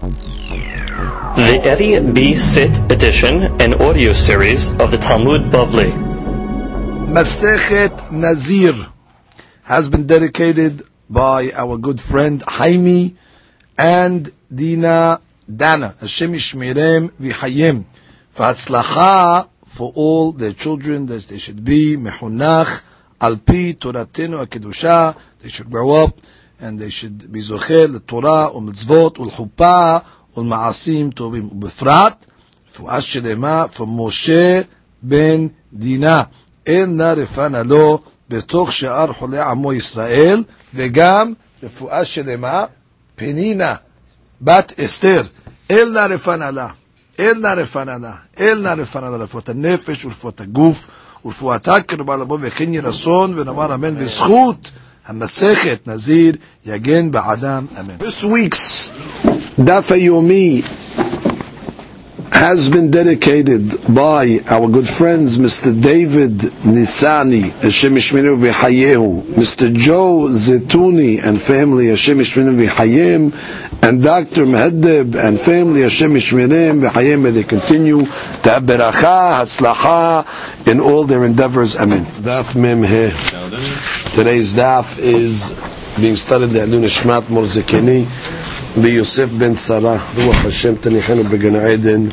The Eddie B. Sit edition and audio series of the Talmud Bavli. Masechet Nazir has been dedicated by our good friend Haimi and Dina Dana. Hashem Yishmirem V'Hayim. V'Hatzlacha for all their children that they should be mehunach al pi Toratenu HaKedusha. They should grow up and they should be zochel Torah u'mitzvot u'lchuppah u'lma'asim tovim. Ubefrat, רפואה שלמה Moshe ben Dina. אין נא רפנה לו בתוך שאר חולי עמו ישראל, וגם רפואה שלמה, פנינה, בת אסתר, אל נא רפנה לה, אל נא רפנה לה, אל נא רפנה לה, רפואת הנפש ורפואת הגוף, ורפואתה קרבה לבוא וכן יהי רצון, ונאמר אמן בזכות Masechet Nazir Yagin Ba'adam. Amen. This week's Daf Yomi has been dedicated by our good friends Mr. David Nisani, Hashem Ishminu v'Hayehu, Mr. Joe Zetuni and family, Hashem Ishminu v'Hayem, and Dr. Mehdeb and family, Hashem Ishminu v'Hayem, may they continue to have beracha, hatzlacha in all their endeavors. Amen. Daf Mem Today's daf is being studied at Nishmat Morzekeni. ביוסף בן שרה, רוח השם תניחנו בגן עדן,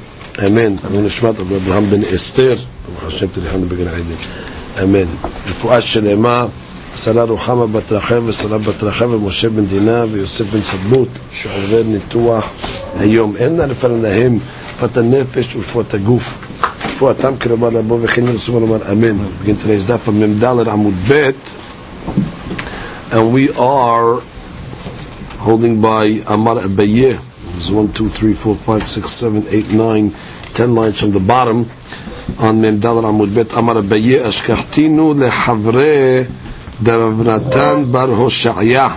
אמן. ונשמת רבי אברהם בן אסתר, רוח השם תניחנו בגן עדן, אמן. רפואה שלמה, שרה רוחמה בת רחל ושרה בת רחל ומשה בן דינה ויוסף בן סדמות, שעובר ניתוח היום. אין נא לפניהם רפואת הנפש ורפואת הגוף. רפואתם קרבה לבוא וכן ירצו ולומר אמן. begin today's דף המ"ד עמוד ב' and we are holding by Amar Abaye. There's one, two, three, four, five, six, seven, eight, nine, ten lines from the bottom. On Mem Dalar Amud Bet Amar Abaye Ashkahtinu lehavre Rav Natan Bar Hoshaya.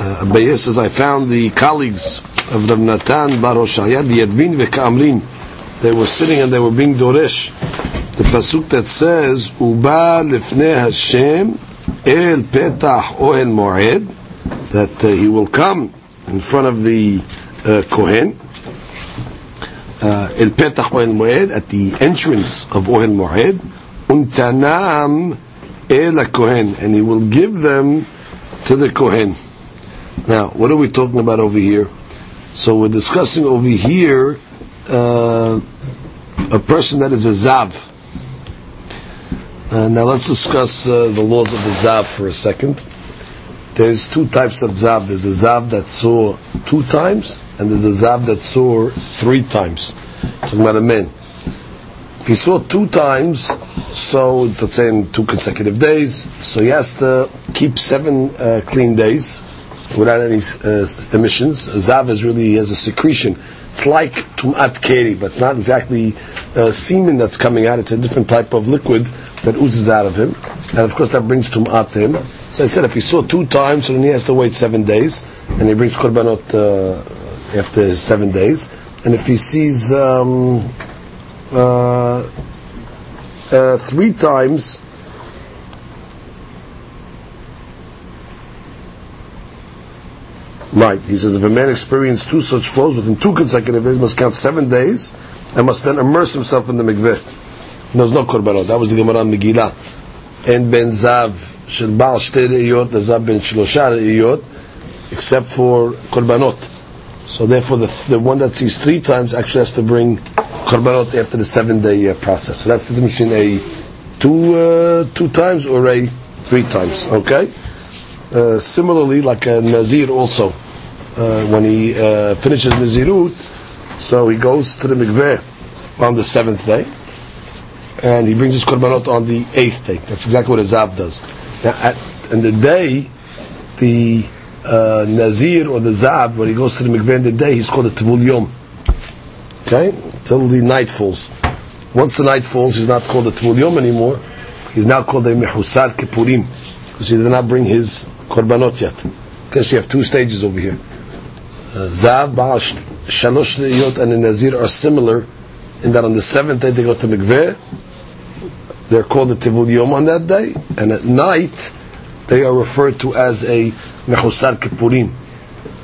Uh, Abaye says, I found the colleagues of Rav Natan Bar Hoshaya, the Yadvin Ve'Kamrin. They were sitting and they were being Doresh. The pasuk that says, Uba lifnei Hashem el petach ohel moed that uh, he will come in front of the uh, Kohen, El Petach Ohel Moed, at the entrance of Ohel Moed, Untanam El Kohen, and he will give them to the Kohen. Now, what are we talking about over here? So we're discussing over here uh, a person that is a Zav. Uh, now let's discuss uh, the laws of the Zav for a second there's two types of zav. There's a zav that saw two times, and there's a zav that saw three times. Talking about a man. If he saw two times, so let's say in two consecutive days, so he has to keep seven uh, clean days without any uh, emissions. A zav is really he has a secretion. It's like tumat keri, but it's not exactly uh, semen that's coming out. It's a different type of liquid that oozes out of him, and of course that brings tumat to him. So I said if he saw two times, so then he has to wait seven days, and he brings korbanot uh, after seven days. And if he sees um, uh, uh, three times, Right, He says if a man experiences two such flows within two consecutive days, must count seven days and must then immerse himself in the mikveh. There's no korbanot. That was the Gemara Megillah. And ben zav shel baal shtei re'iyot, zav ben shlosha re'iyot, except for korbanot. So therefore, the, the one that sees three times actually has to bring korbanot after the seven day uh, process. So that's the difference in a two uh, two times or a three times. Okay. Uh, similarly, like a nazir also, uh, when he uh, finishes nazirut, so he goes to the mikveh on the seventh day, and he brings his korbanot on the eighth day. That's exactly what a zav does. Now, at, in the day, the uh, Nazir or the Zav, when he goes to the mikveh in the day, he's called a Tavul Yom. Okay? Till the night falls. Once the night falls, he's not called a Tavul Yom anymore. He's now called a Mehusar Kippurim. Because he did not bring his Korbanot yet. Because you have two stages over here. Uh, Zav, Baal, Shalosh Le'iyot, and the Nazir are similar in that on the seventh day they go to mikveh, they're called the Tivul Yom on that day, and at night they are referred to as a Mechusar Kippurim.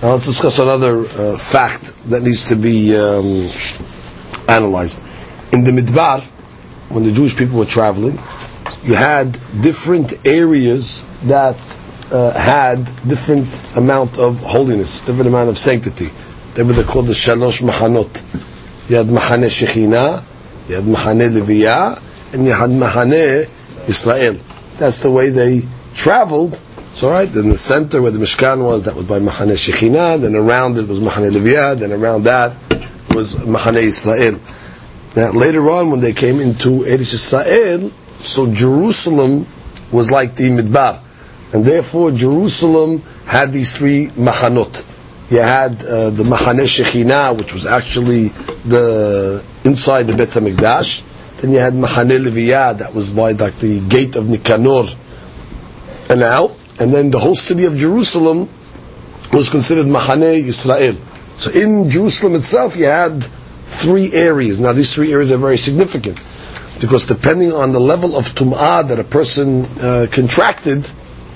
Now let's discuss another uh, fact that needs to be um, analyzed. In the Midbar, when the Jewish people were traveling, you had different areas that uh, had different amount of holiness, different amount of sanctity. They were called the Shalosh Mahanot. You had Mahane Shechina, you had Mahane Leviyah, and you had Mahane Israel. That's the way they traveled. So right, in the center where the Mishkan was, that was by Mahane Shechina, then around it was Mahane Leviyah, then around that was Mahane Israel. Now later on, when they came into Eretz Israel, so Jerusalem was like the Midbar. And therefore Jerusalem had these three Mahanot. You had uh, the Mahane Shechina, which was actually the inside the Bet HaMikdash. Then you had Mahane Leviyah, that was by like the gate of Nicanor and out. And then the whole city of Jerusalem was considered Mahane Israel. So in Jerusalem itself, you had three areas. Now these three areas are very significant because depending on the level of tum'ah that a person uh, contracted,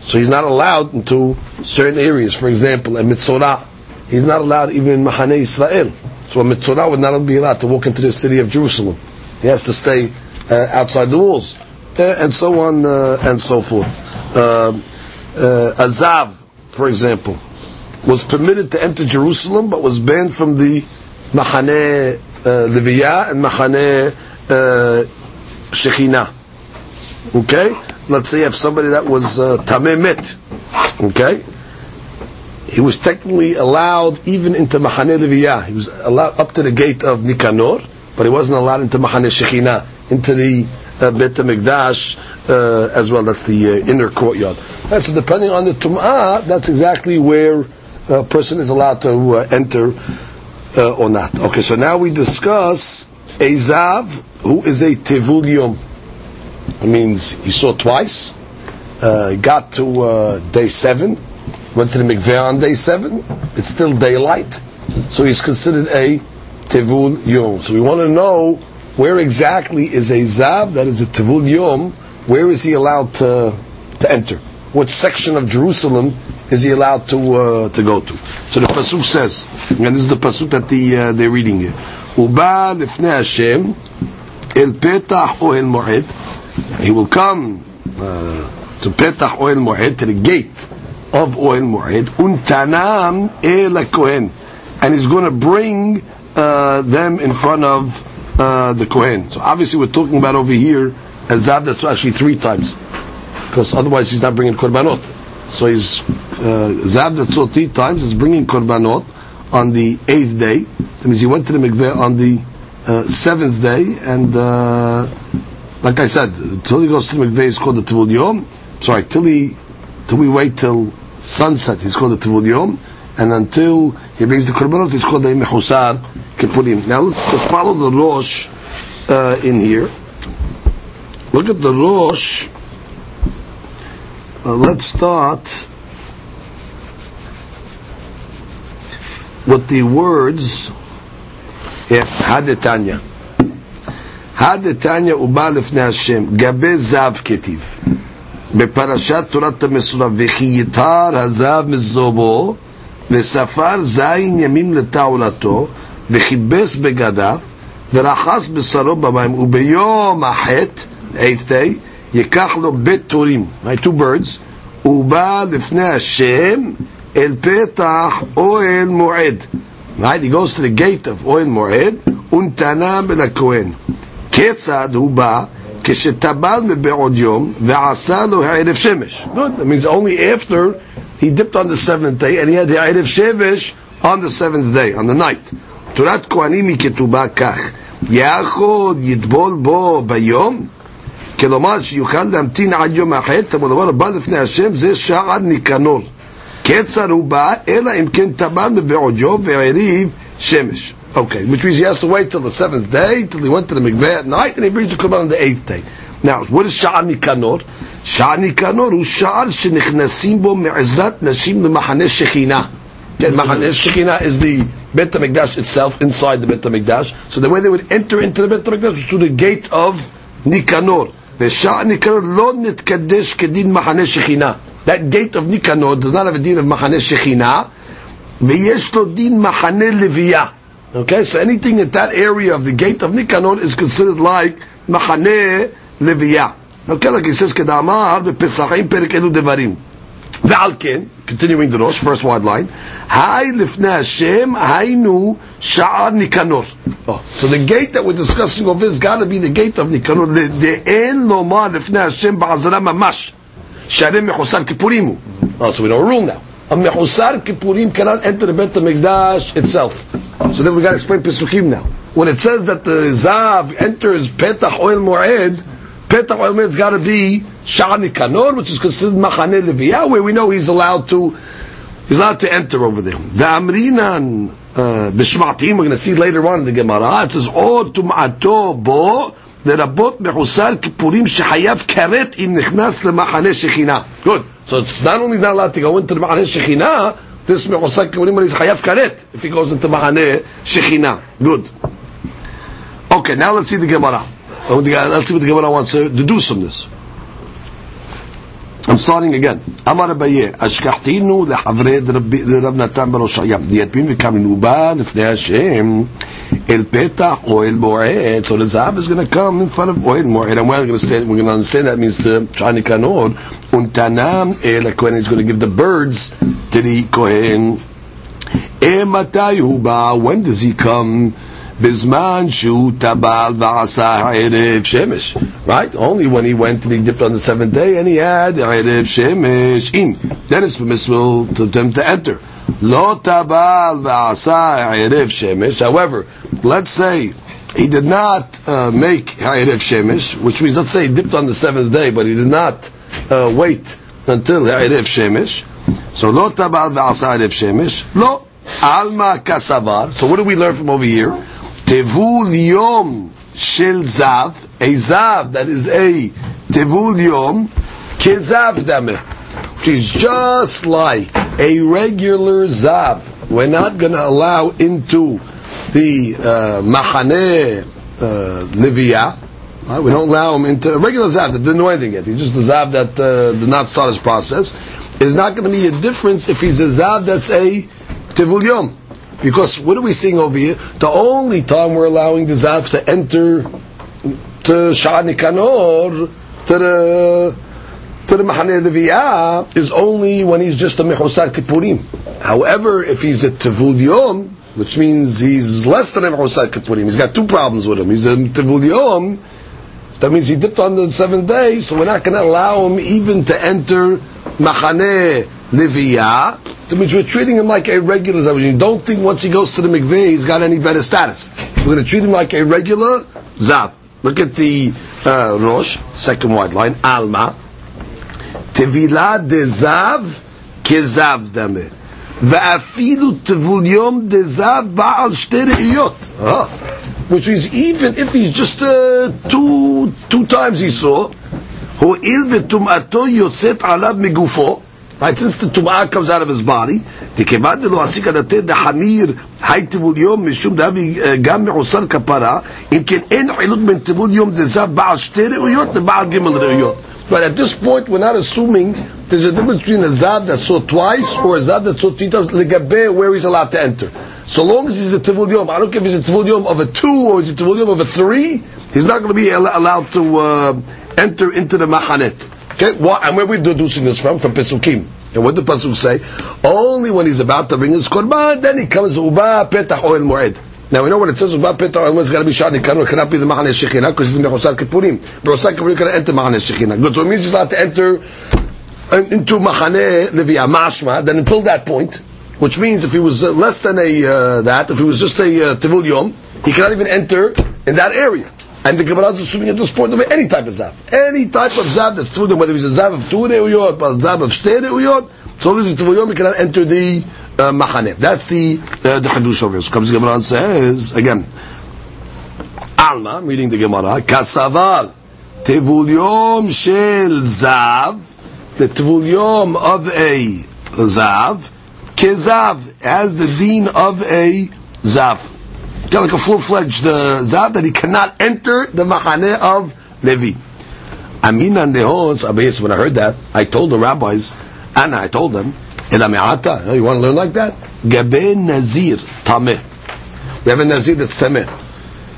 so he's not allowed into certain areas. For example, a mitzorah, he's not allowed even in Mahane Israel. So a mitzorah would not be allowed to walk into the city of Jerusalem. He has to stay uh, outside the walls, uh, and so on uh, and so forth. Um, uh, Azav, for example, was permitted to enter Jerusalem, but was banned from the Mahane uh, Leviyah and Mahane uh, Shekhinah. Okay? Let's say have somebody that was uh, Tameh Mit. Okay? He was technically allowed even into Mahane Leviyah. He was allowed up to the gate of Nicanor, but he wasn't allowed into Mahane Shekhinah, into the uh, Bet HaMikdash uh, as well. That's the uh, inner courtyard. Right, so depending on the Tum'ah, that's exactly where a person is allowed to uh, enter uh, or not. Okay, so now we discuss Ezav, who is a Tevul Yom. It means he saw twice, uh, got to uh, day seven, went to the mikveh on day seven, it's still daylight, so he's considered a Tevul Yom. So we want to know where exactly is a Zav that is a Tevul Yom, where is he allowed to, to enter? What section of Jerusalem is he allowed to uh, to go to? So the pasuk says, and this is the pasuk that the, uh, they're reading here. Uba lifnei Hashem el petach ohel moed. He will come uh, to petach ohel moed to the gate of ohel moed. Untanam el kohen, and he's going to bring uh, them in front of uh, the kohen. So obviously we're talking about over here a zav that's actually three times, because otherwise he's not bringing korbanot. So he's uh, zav that's three times is bringing korbanot on the eighth day. That means he went to the mikveh on the uh, seventh day, and uh, like I said, till he goes to the mikveh, he's called the Tivul Yom. Sorry, till he, till we wait till sunset, he's called the Tivul Yom, and until he brings the korbanot, he's called the Mechusar Kippurim. Now let's, let's follow the Rosh uh, in here. Look at the Rosh. Uh, let's start with the words Hadetanya. Hadetanya ובא לפני השם, גבי זב כתיב. בפרשת תורת המסורה, וכי יתר הזב מזובו, וספר זין ימים לתעולתו, וכיבס בגדיו, ורחס בשרו במים, וביום החטא, day, ייקח לו בית תורים, right, two birds, ובא לפני השם אל פתח אוהל מועד. Right? He goes to the gate of Oil Moed, ונתנה לכהן. כיצד הוא בא? כשטבל מבעוד יום, ועשה לו הערב שמש. Good. That means only after he dipped on the seventh day, and he had הערב שמש on the seventh day, on the night. תורת כהנים היא כתובה כך, יכול יטבול בו ביום? כלומר שיוכל להמתין עד יום החטא, אבל הדבר הבא לפני השם זה שער ניקנור. כיצר הוא בא, אלא אם כן טבל מבעוד יום והעריב שמש. Okay, which means he has to wait till the seventh day, till he went to the mikveh at night, and he brings the korban on the eighth day. Now, what is Sha'ar Nikanor? Sha'ar Nikanor הוא שער שנכנסים בו מעזרת נשים למחנה שכינה. כן, מחנה שכינה is the Bet HaMikdash itself, inside the Bet HaMikdash. So the way they would enter into the Bet HaMikdash was through the gate of Nikanor. The Sha'ar Nikanor לא נתקדש Kedin מחנה שכינה. That gate of Nikanor does not have a din of מחנה שכינה, VeYesh לו דין מחנה Okay, so anything at that area of the gate of Nikanor is considered like מחנה לוויה. Okay, like he says, כדאמר בפסחים פרק אלו דברים. ועל כן, continuing the ראש, first wide line, היי לפני השם, היינו שער ניקנור. Oh, so the gate that we're discussing over is got to be the gate of ניקנור, דאין לומר לפני השם בעזרה ממש, שהרי מחוסר כיפורים הוא. Oh, so we know a rule now. A mechusar kippurim cannot enter the Bet HaMikdash itself. So then we got to explain Pesukim now. When it says that the Zav enters Petach Oil Moed, Petach Oil Moed's got to be Sha'ani Kanor, which is considered Machane Leviyah, where we know he's allowed to he's allowed to enter over there. The Amrinan uh, Bishmatim, we're going to see later on in the Gemara, it says, O Tum'ato Bo, לרבות מחוסר כיפורים שחייב כרת אם נכנס למחנה שכינה. Good. So it's not only not allowed to go into the Ma'aneh Shekhinah, this Me'osak Kimonim is Hayav Karet, if he goes into Ma'aneh Shekhinah. Good. Okay, now let's see the Gemara. Uh, let's see what the Gemara wants to deduce from this. I'm starting again. אמר אביי, השכחתינו לחברי רב נתן בראש הים, דיאטבין וקמינו בה לפני השם אל פתח או אל מועד. So the Zav is going to come in front of oil mועד, and we're going to understand, we're going to understand that means to Shani Kanor, ונתנם אל הכהן, he's going to give the birds to the כהן. מתי הוא בא? When does he come? Bisman shu tabal v'asa. Right? Only when he went and he dipped on the seventh day and he had erev shemish. in. Then it's permissible to them to enter. Lo tabal v'asa erev. However, let's say he did not uh, make erev shemish, which means let's say he dipped on the seventh day, but he did not uh, wait until erev shemish. So lo tabal v'asa erev. Lo alma kasavar. So what do we learn from over here? Tevul yom shel zav, a zav that is a tevul yom, kezav dameh, which is just like a regular zav. We're not going to allow into the uh, machane uh, livia. Right? We don't allow him into a regular zav that didn't know anything yet. He's just a zav that uh, did not start his process. There's not going to be a difference if he's a zav that's a tevul yom. Because what are we seeing over here? The only time we're allowing the Zav to enter to Sha'ani Kanor, to the to the Mahane Leviyah, is only when he's just a Mehusar Kippurim. However, if he's a Tevul which means he's less than a Mehusar Kippurim, he's got two problems with him. He's a Tevul that means he dipped on the seventh day, so we're not going to allow him even to enter Mahane Leviyah, which we're treating him like a regular zav. You don't think once he goes to the mikveh he's got any better status. We're going to treat him like a regular zav. Look at the uh, Rosh, second wide line, Alma. Tevila de zav kezav dame. ואפילו טבול יום דזב בעל שתי ראיות. Which means even if he's just uh, two, two times he saw, הואיל וטומאתו יוצאת עליו מגופו, Right, since the tum'ah comes out of his body, תכיוון דלא עסיק לתת דחמיר היי טבול יום משום דאבי גם מעוסר כפרה, אם כן אין חילוק בין טבול יום דזב בעל שתי ראויות לבעל ג' ראויות. But at this point, we're not assuming there's a difference between a zav that saw twice or a zav that saw three times, legabe, where he's allowed to enter. So long as he's a tivul yom, I don't care if he's a tivul yom of a two or he's a tivul yom of a three, he's not going to be allowed to uh, enter into the mahanet. Okay, what, and where we're we deducing this from? From Pesukim. And what the Pasuk say? Only when he's about to bring his korban, then he comes uba petach oil moed. Now we know when it says uba petach oil moed, it's got to be shani kanu. It cannot be the machane shechina because he's in mechosar kippurim. Mechosar kippurim cannot enter machane shechina. Good. So it means he's allowed to enter into machane leviyah mashma. Then until that point, which means if he was uh, less than a uh, that, if he was just a uh, tivul yom, he cannot even enter in that area. And the Gemara is assuming at this point of any type of zav, any type of zav that's through them, whether it's a zav of two or a zav of shtei reuyot, so long as it's yom, he cannot enter the uh, machane. That's the uh, the hadush of. So comes the Gemara and says again, Alma, I'm reading the Gemara, kasaval tevul yom shel zav, the tevul yom of a zav, kezav as the dean of a zav got like a full-fledged uh, that he cannot enter the machane of Levi. Amina and Dehon, so when I heard that, I told the rabbis, and I told them, you want to learn like that? Gabe Nazir Tameh. We have a Nazir that's Tameh.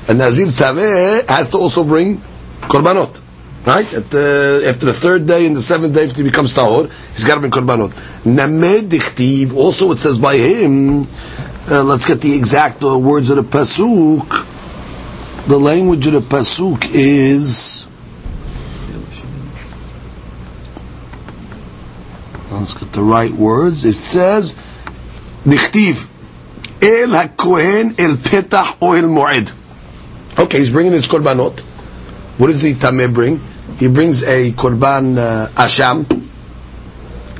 A Nazir Tameh has to also bring Korbanot. Right? Uh, after the third day and the seventh day, if he becomes Tahor, he's got to bring Korbanot. Named Dichtiv, also it says by him, uh, let's get the exact uh, words of the Pasuk. The language of the Pasuk is. Let's get the right words. It says, Dichtiv, El HaKohen El Petach Ohel Moed. Okay, he's bringing his korbanot. What does the Tameh bring? He brings a korban uh, asham.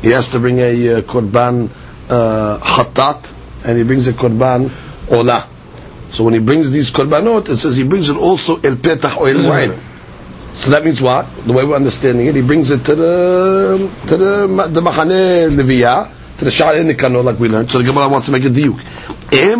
He has to bring a uh, korban uh, khatat, and he brings a korban ola. So when he brings these korbanot, it says he brings it also el petach or el mu'ed. Mm-hmm. So that means what? The way we're understanding it, he brings it to the to the the machane leviyah, to the sha'ar nikano, like we learned. So the Gemara wants to make a diuk. Eh,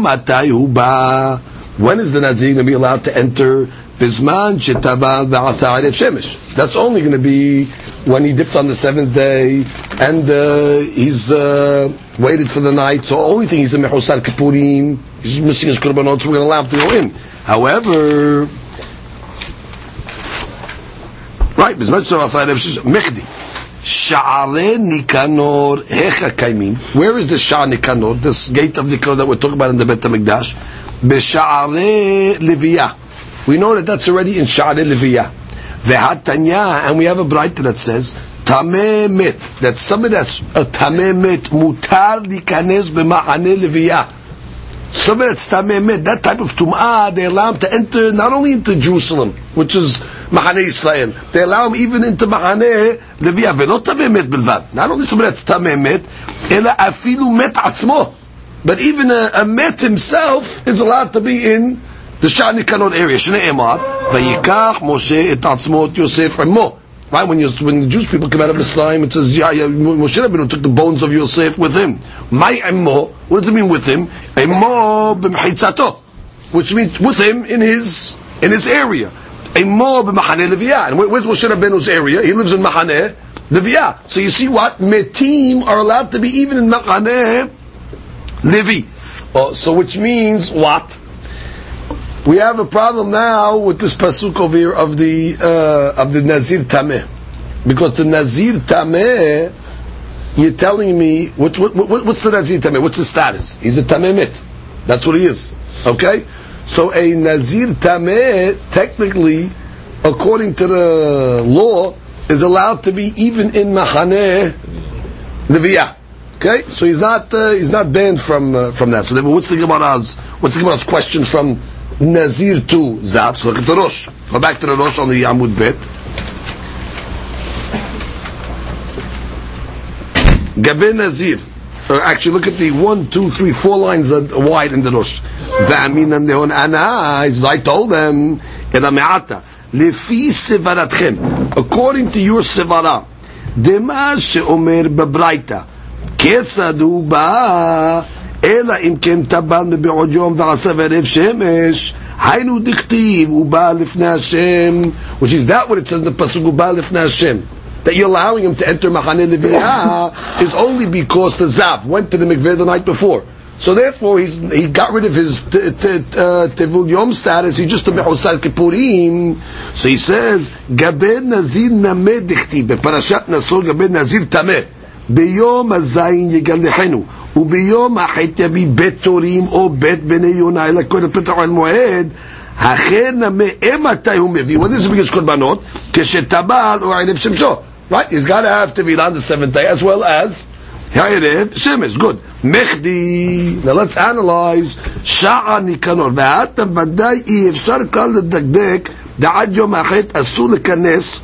when is the nazir going to be allowed to enter? Ba'asa shemesh. That's only going to be when he dipped on the seventh day and uh, he's uh, waited for the night. So only thing he's a mehusar kipurim. He's missing his korbanot, so we're going to allow him to go in. However, right, bisman shetabal ba'asa mechdi. Sha'are Nikanor Hecha Kaimin. Where is the Sha'ar Nikanor? This gate of Nikanor that we're talking about in the Bet HaMikdash. B'Sha'are Liviyah. We know that that's already in Sha'are Liviyah. Ve'hatanya, and we have a bright that says, Tameh Mit. That somebody that's a Tameh Mit, Mutar Likanes B'Ma'ane Liviyah. Somebody that's Tameh Mit, that type of Tum'ah, they allow him to enter not only into Jerusalem, which is Mahane Israel, they allow him even into Mahane. Ve'lo Tameh Mit Bilvad. Not only somebody that's Tameh Mit, ela afilu Met Atzmo. But even a, a Met himself is allowed to be in the Shani Kanot area. Shne Emar, Vayikach Moshe et Atzmot Yosef Imo. Right when you when the Jewish people come out of Islam, it says yeah, yeah, Moshe Rabbeinu took the bones of Yosef with him. My Imo, what does it mean with him? Imo b'mchitzato, which means with him in his in his area. Imo b'machane leviyah. And where's Moshe Rabbeinu's area? He lives in Machane leviyah. So you see what metim are allowed to be even in Machane levi. Oh, so which means what? We have a problem now with this pasuk over of the uh, of the Nazir Tameh, because the Nazir Tameh, you're telling me what, what, what, what's the Nazir Tameh? What's his status? He's a Tameh mit. That's what he is. Okay, so a Nazir Tameh, technically, according to the law, is allowed to be even in Mahaneh Leviyah. Okay, so he's not uh, he's not banned from uh, from that. So therefore, what's the Gemara's what's the Gemara's question from Nazir to Zav. So look at the Rosh. Go back to the Rosh on the Yamud Bet. Gabe Nazir. Actually, look at the one, two, three, four lines wide in the Rosh. Va'aminan dehon ana. I told them. Elame'ata. Lefi sevaratchem. According to your sevara. Demash she'omer bebraita. Ketzadu ba'a. אלא אם כן טבל מבעוד יום ועשה בערב שמש, היינו דכתיב, הוא בא לפני השם, which is that what it says in the pasuk, הוא בא לפני השם. That you're allowing him to enter Machane Leviyah is only because the Zav went to the mikveh the night before. So therefore, he's, he got rid of his Tevul Yom status. He's just a Mechusar Kippurim. So he says, Gaber Nazir Nameh Dichti, Beparashat Nasor Gaber Nazir Tameh. ביום הזין יגלחנו, וביום החטא יביא בית תורים או בית בני יונה אלא כל פתח על מועד, אכן מתי הוא מביא, what is because קורבנות? כשטבל או ערב שמשו. Right, he's got to have to be on the seventh day as well as הערב שמש, good. מחדי, now let's analyze, שעה ניקנור, ואתה ודאי אי אפשר כלל לדקדק, דעד יום החטא אסור לכנס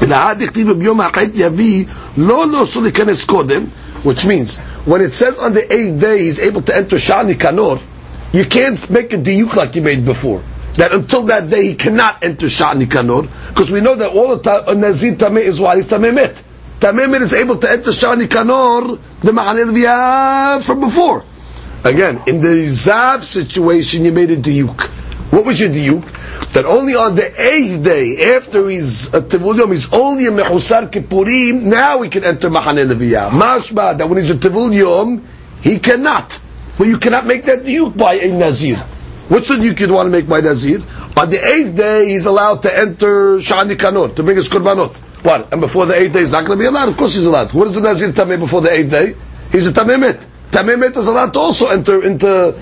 והעד הכתיב ביום החטא יביא לא לאסור להיכנס קודם, which means, when it says on the eighth day he's able to enter Shani Kanor, you can't make a diuk like you made before. That until that day he cannot enter Shani Kanor, because we know that all the ta- Nazir Tameh is what? He's Tameh Met. Tameh Met is able to enter Shani Kanor, the Ma'aneh from before. Again, in the Zav situation, you made a diuk. What was your diuk? That only on the eighth day, after he's uh, a Tivul Yom, he's only a Mechusar Kippurim, now he can enter Mahane Leviyah. Mashma, that when he's a Tivul Yom, he cannot. but you cannot make that diuk by a nazir. What's the diuk you'd want to make by nazir? On the eighth day, he's allowed to enter shani kanot to bring his korbanot. What? And before the eighth day, he's not going to be allowed. Of course, he's allowed. What is the nazir tameh before the eighth day? He's a tamemit. Tamemit is allowed to also enter into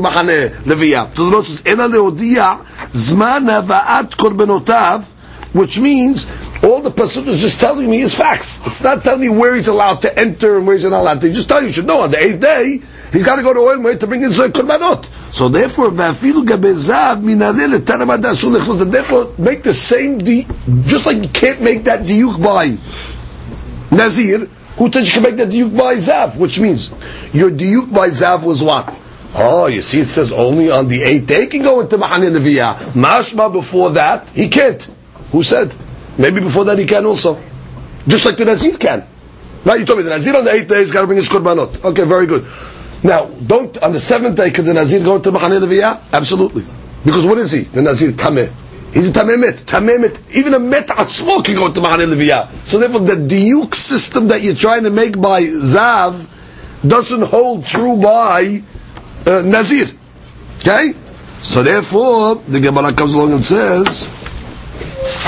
machaneh leviyah. So the Rosh says, "Ela leodia zman hava'at korbenotav," which means all the pasuk is just telling me is facts. It's not telling me where he's allowed to enter and where he's not allowed to. Just tell you, you should know on the eighth day he's got to go to oil to bring his uh, korbanot. So therefore, therefore, make the same di, just like you can't make that diuk by nazir. Who tells you can make that diuk by zav? Which means your diuk by zav was what? Oh, you see, it says only on the eighth day he can go into Mahane Leviyah. Mashma before that, he can't. Who said? Maybe before that he can also. Just like the Nazir can. Right, you told me the Nazir on the eighth day he's got to bring his korbanot. Okay, very good. Now, don't, on the seventh day, could the Nazir go into Mahane Leviyah? Absolutely. Because what is he? The Nazir Tameh. He's a Tamemit. Tamemit. Even a Met Atzmo can go into Mahane Leviyah. So therefore, the diuk system that you're trying to make by Zav doesn't hold true by uh, Nazir. Okay? So therefore, the Gemara comes along and says,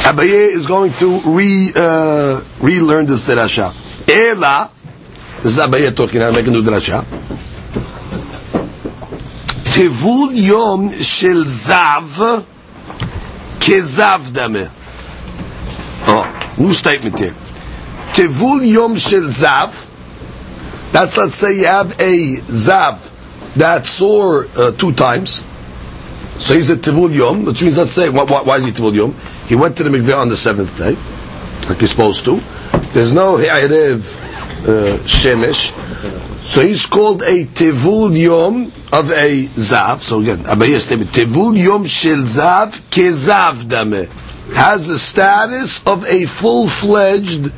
Abaye is going to re uh, relearn this derasha. Ela, this is Abaye talking. I'm making new derasha. Tivul yom shel zav dame. Oh, new statement here. Tivul yom shel zav. That's let's say you have a zav that saw uh, two times. So he's a Tivul Yom, which means, let's say, why, why is he Tivul Yom? He went to the mikveh on the seventh day, like he's supposed to. There's no He'erev uh, Shemesh. So he's called a Tivul Yom of a Zav. So again, Abaye's statement, Tivul Yom Shel Zav Kezav Dame. Has the status of a full-fledged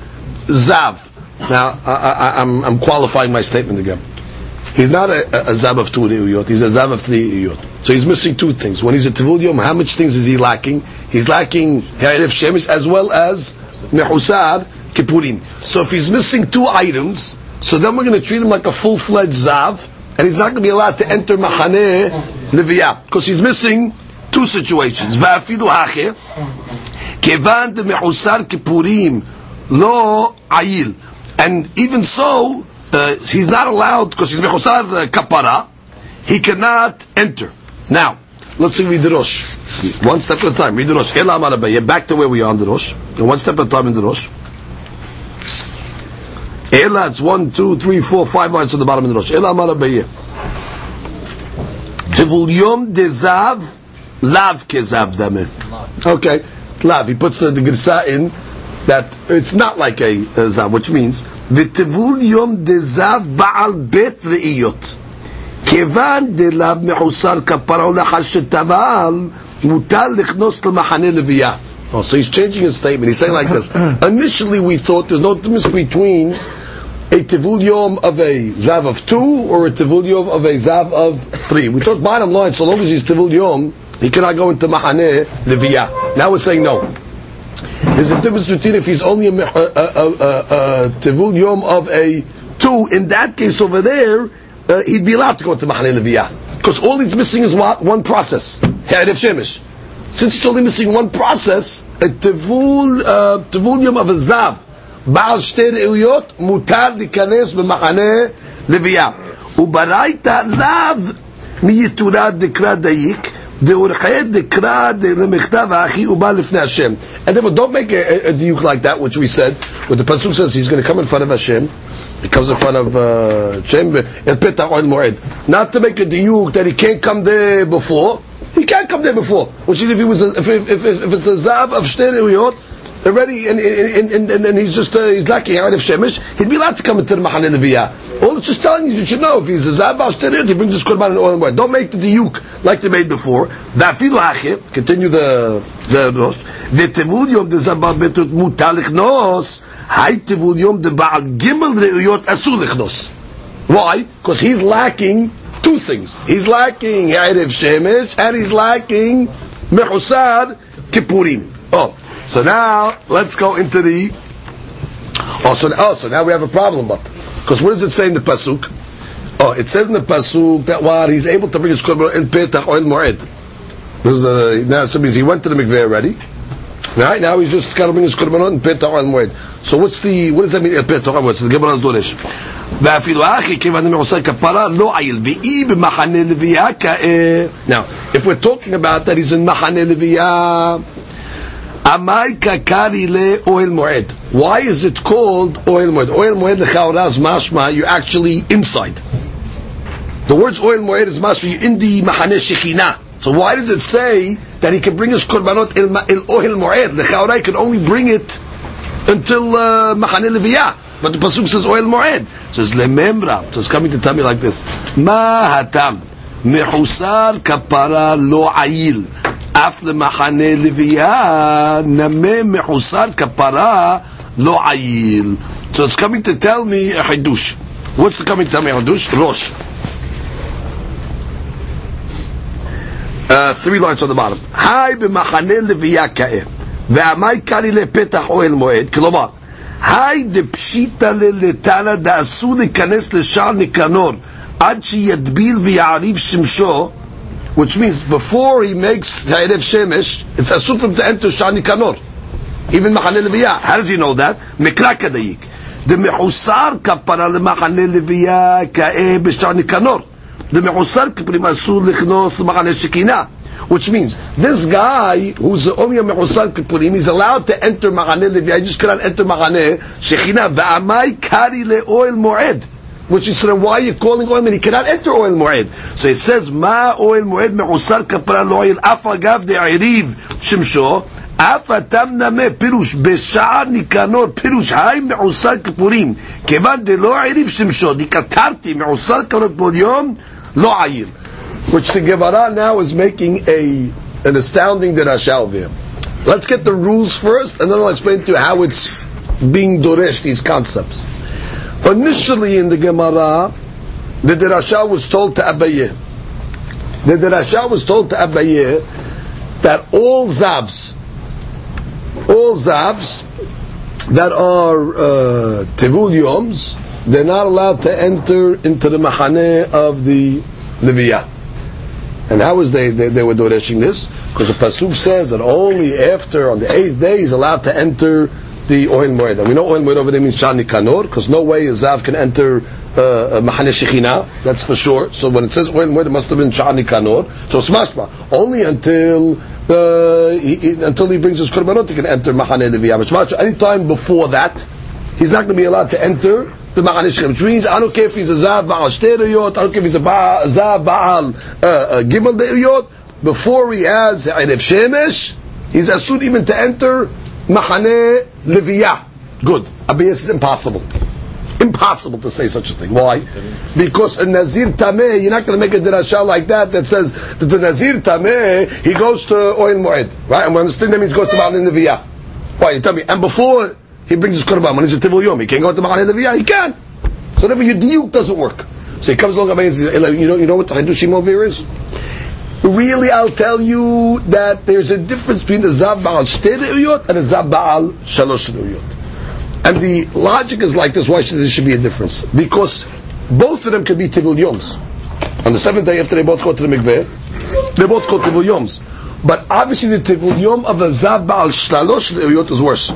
Zav. Now, I, I'm qualifying my statement again. He's not a, a, a Zav of two Iyot, he's a Zav of three Iyot. So he's missing two things. When he's a Tivul Yom, how much things is he lacking? He's lacking Ha'irif Shemesh as well as Mehusar Kippurim. So if he's missing two items, so then we're going to treat him like a full-fledged Zav, and he's not going to be allowed to enter Mahaneh Leviyah, because he's missing two situations. Hache, kevan de Mehusar Kippurim, lo ayil. And even so, uh, he's not allowed because he's mechosar uh, kapara. He cannot enter. Now, let's read the Rosh. One step at a time. Read the Rosh. Back to where we are on the Rosh. One step at a time in the Rosh. Ela, it's one, two, three, four, five lines to the bottom of the Rosh. Ela amar Abaye. Tivul yom dezav lav kezav dame. Okay, lav. He puts the, the girsa in that it's not like a, a zav, which means v'tivul yom dezav baal bet re'iyot. כיוון דלאו מחוסר כפרה או לאחר שטבל, מותר לכנוס למחנה לביאה. Oh, so he's changing his statement. He's saying like this. Initially we thought there's no difference between a tivul yom of a zav of two or a tivul yom of a zav of three. We thought bottom line, so long as he's tivul yom, he cannot go into mahaneh leviyah. Now we're saying no. There's a difference between if he's only a, a, a, a, tivul yom of a two. In that case over there, uh, he'd be allowed to go into Mahaneh Leviyah. Because all he's missing is? One process. He'arif Shemesh. Since he's only missing one process, a tivul, uh, tivul yom of a zav, בעל שתי ראויות, מותר להיכנס במחנה לוויה. וברייתא לאו מיתורה דקרא דייק, דאורחי דקרא למכתב האחי ובא לפני השם. And therefore, don't make a, a, a diuk like that, which we said, where the Pasuk says he's going to come in front of Hashem, he comes in front of uh, Shem, El Peta Oil Moed. Not to make a diuk that he can't come there before. He can't come there before. Which is if he was, a, if, if, if, if it's a zav of Shtei Reuyot, already, and, and, and, and, and he's just uh, he's lacking out of Shemesh, he'd be allowed to come into the Mahal Nevi'ah. All it's just telling you, you should know, if he's a Zabash Terit, he brings his Korban in oil and water. Don't make the Diyuk like they made before. Dafilache, continue the the Rosh. Vetevul Yom de Zabal Betut Mutalich Nos, Haitevul Yom de Baal Gimel Reuyot Asulich Nos. Why? Because he's lacking two things. He's lacking Yarev Shemesh, and he's lacking Mechusad Kippurim. Oh. so now let's go into the. Oh, so, oh, so now we have a problem, but because what does it say in the pasuk? Oh, it says in the pasuk that while he's able to bring his korban in petach oil moed. This is uh, now so means he went to the mikveh already. Right now he's just got to bring his korbanot in petach oil moed. So what's the what does that mean? in petach oil moed? So the Gemara is dorish. ואפילו אחי כיוון מעושה כפרה לא עיל ואי במחנה לוויה כאה Now, if we're talking about that he's in מחנה לוויה Kakari le oil moed. Why is it called oil moed? Oil moed lechaoraz mashma. You're actually inside. The words oil moed is mashma. You're in the mahane shechina. So why does it say that he can bring his korbanot il, il oil moed? Lechaorai he can only bring it until uh, mahane leviyah. But the pasuk says oil moed. Says lememra. So it's coming to tell me like this. Ma hatam. מחוסר כפרה לא עיל, אף למחנה לוויה, נמה מחוסר כפרה לא עיל. So it's coming to tell me a חידוש. What's coming to tell me a חידוש? ראש. Uh, three lines on the bottom. היי במחנה לוויה כאה, ועמי קרי לפתח אוהל מועד, כלומר, היי דפשיטא ללתנא דאסור להיכנס לשער ניקנור, עד שידביל ויעריב שמשו, which means before he makes Ha'erev Shemesh, it's asur for him to enter Shani Kanor. Even Machane Leviyah. How does he know that? Mikra Kadayik. The Mehusar Kapara Lemachane Leviyah Ka'eh B'Shani Kanor. The Mehusar Kaprim Asur Lichnos Lemachane Shekinah. Which means, this guy, who's only a Mehusar Kipurim, he's allowed to enter Machane Leviyah, he just cannot enter Machane Shekinah. Va'amai Kari Le'oil Mo'ed which is said, why you're calling oil and He cannot enter oil moed. So it says, ma oil mu'ed me'usar kapra lo'il afa gav de'iriv shimsho, אף התמנמה פירוש בשער ניקנור פירוש היי מעוסר כפורים כיוון דלא עיריב שמשו דקתרתי מעוסר כפורים כל יום lo עיר which the Gemara now is making a an astounding derashal there. Let's get the rules first, and then I'll explain to you how it's being doresh these concepts. Initially in the Gemara, the Dirasha was told to Abaye. The Dirasha was told to Abaye that all Zavs, all Zavs that are uh, Tevul Yoms, they're not allowed to enter into the Mahane of the Leviyah. And how was they, they, they were doreshing this? Because the Pasuk says that only after, on the eighth day, he's allowed to enter the oil moed. And we know oil moed over there means shani kanor, because no way a zav can enter uh, shechina. That's for sure. So when it says oil moed, it must have been shani kanor. So it's mashma. Only until uh, he, he, until he brings his korbanot, he can enter mahane leviyah. Any time before that, he's not going to be allowed to enter the mahane shechina. Which means I don't care if he's a zav baal shteriyot, I don't care if he's a ba- zav baal uh, uh, gimel deiyot. Before he has erev shemesh, he's assumed even to enter Mahane Leviyah. Good. Abiyas is impossible. Impossible to say such a thing. Why? Because a Nazir Tameh, you're not going to make a dirasha like that that says that the Nazir Tameh, he goes to Oil Mu'ed. Right? And we understand that means he goes to Mahane Leviyah. Why? You tell me. And before he brings his Qurban, when he's a Tivul Yom, he can't go to Mahane Leviyah. He can. So whatever you do doesn't work. So he comes along and says, you know, you know what the Hidushim over is? Really I'll tell you that there's a difference between the Zav Baal Shte and the Zav Baal Shalosh And the logic is like this, why should there should be a difference? Because both of them can be Tivul Yoms. On the seventh day after they both go to the mikveh, they both go Tivul Yoms. But obviously the Tivul Yom of the Zav Baal Shalosh is worse.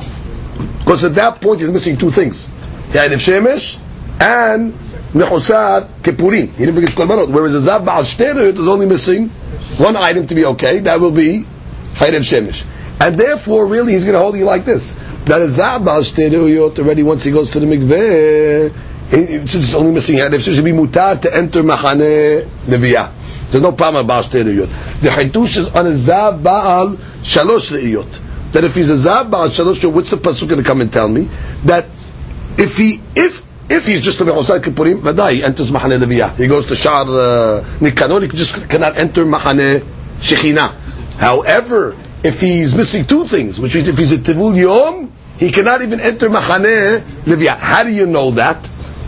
Because at that point he's missing two things. Had Shemesh and Nehusar Kippurim. He didn't bring his korbanot. Whereas the Zav Baal Shte is only missing one item to be okay, that will be Hayrev Shemesh. And therefore, really, he's going to hold you like this. That is Zabal Shteruyot already once he goes to the mikveh, since it's only missing Hayrev Shemesh, should be mutar to enter Machane Neviyah. There's no problem about Shteruyot. The Haitush is on a Zav Baal Shalosh Re'iyot. That if he's a Zav Baal Shalosh what's the Pasuk going to come and tell me? That if he, if he's just a Mechosar Kippurim, Vadai, enters Mahane Leviyah. He goes to Shar uh, he just cannot enter Mahane Shechina. However, if he's missing two things, which means if he's a Tivul Yom, he cannot even enter Mahane Leviyah. How do you know that?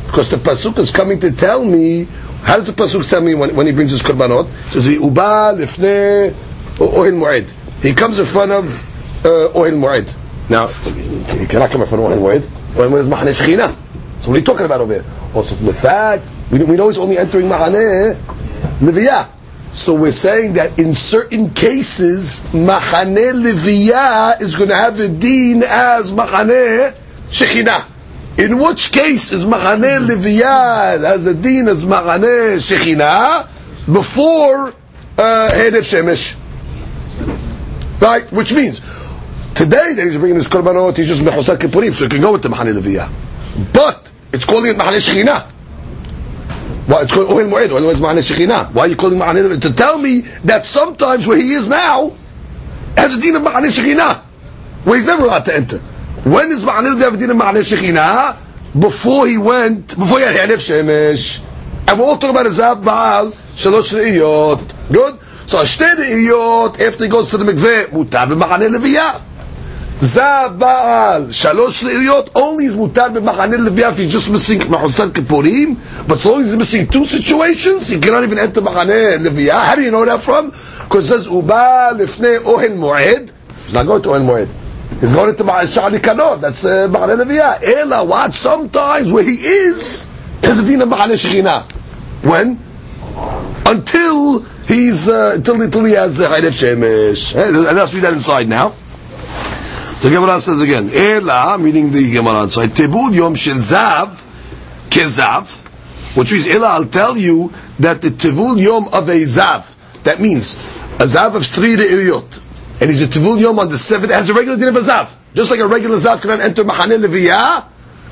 Because the Pasuk is coming to tell me, how does the Pasuk tell me when, when he brings his Korbanot? It says, Uba Lifne Oil Mu'ed. He comes in front of uh, Oil Mu'ed. Now, he cannot come in front of Oil Mu'ed. Mu'ed is Mahane Shechina. So what are you talking about over here? Also from the fact We, we know he's only entering Mahaneh Leviyah. So we're saying that in certain cases, Mahaneh Leviyah is going to have a deen as Mahaneh Shekhinah. In which case is Mahaneh Leviyah as a deen as Mahaneh Shekhinah before uh, Shemesh. Right? Which means, today that he's bringing his Korbanot, he's just Mechusar Kippurim, so he can go with the Mahaneh Leviyah. But, it's calling it Mahaneh Shekhinah. Why it's called Ohel Moed? Otherwise, Ma'aneh Shekhinah. Why are you calling Ma'aneh To tell me that sometimes where he is now has a din of Ma'aneh Shekhinah, where he's never allowed to enter. When is Ma'aneh have a din of Ma'aneh Shekhinah? Before he went, before he had Hanef Shemesh. And we're all talking about Zav Baal, Shalosh Re'iyot. Good? So Ashteh Re'iyot, after he goes to the mikveh, mutar b'Ma'aneh Leviyah. Zav Baal, Shalosh Le'iyot, only is mutar b'Machaneh Leviyah if he's just missing Mahusar Kippurim, but so long as he's missing two situations, he cannot even enter Machaneh Leviyah. How do you know that from? Because it says, Uba Lifnei Ohel Moed, he's not going to Ohel Moed. He's going into Sha'ar Nikanor, that's uh, Machaneh. Ela, what? Sometimes where he is, is a din of Shekhinah. When? Until he's, uh, until, until he has uh, Haydef Shemesh. And let's read that inside now. The Gemara says again, Ela, meaning the Gemara inside, Tebud Yom Shel Zav, Kezav, which means, Ela, I'll tell you that the Tevul Yom of a Zav, that means a Zav of three Re'iyot, and he's a Tevul Yom on the seventh, has a regular din of a Zav. Just like a regular Zav cannot enter Mahaneh Leviyah,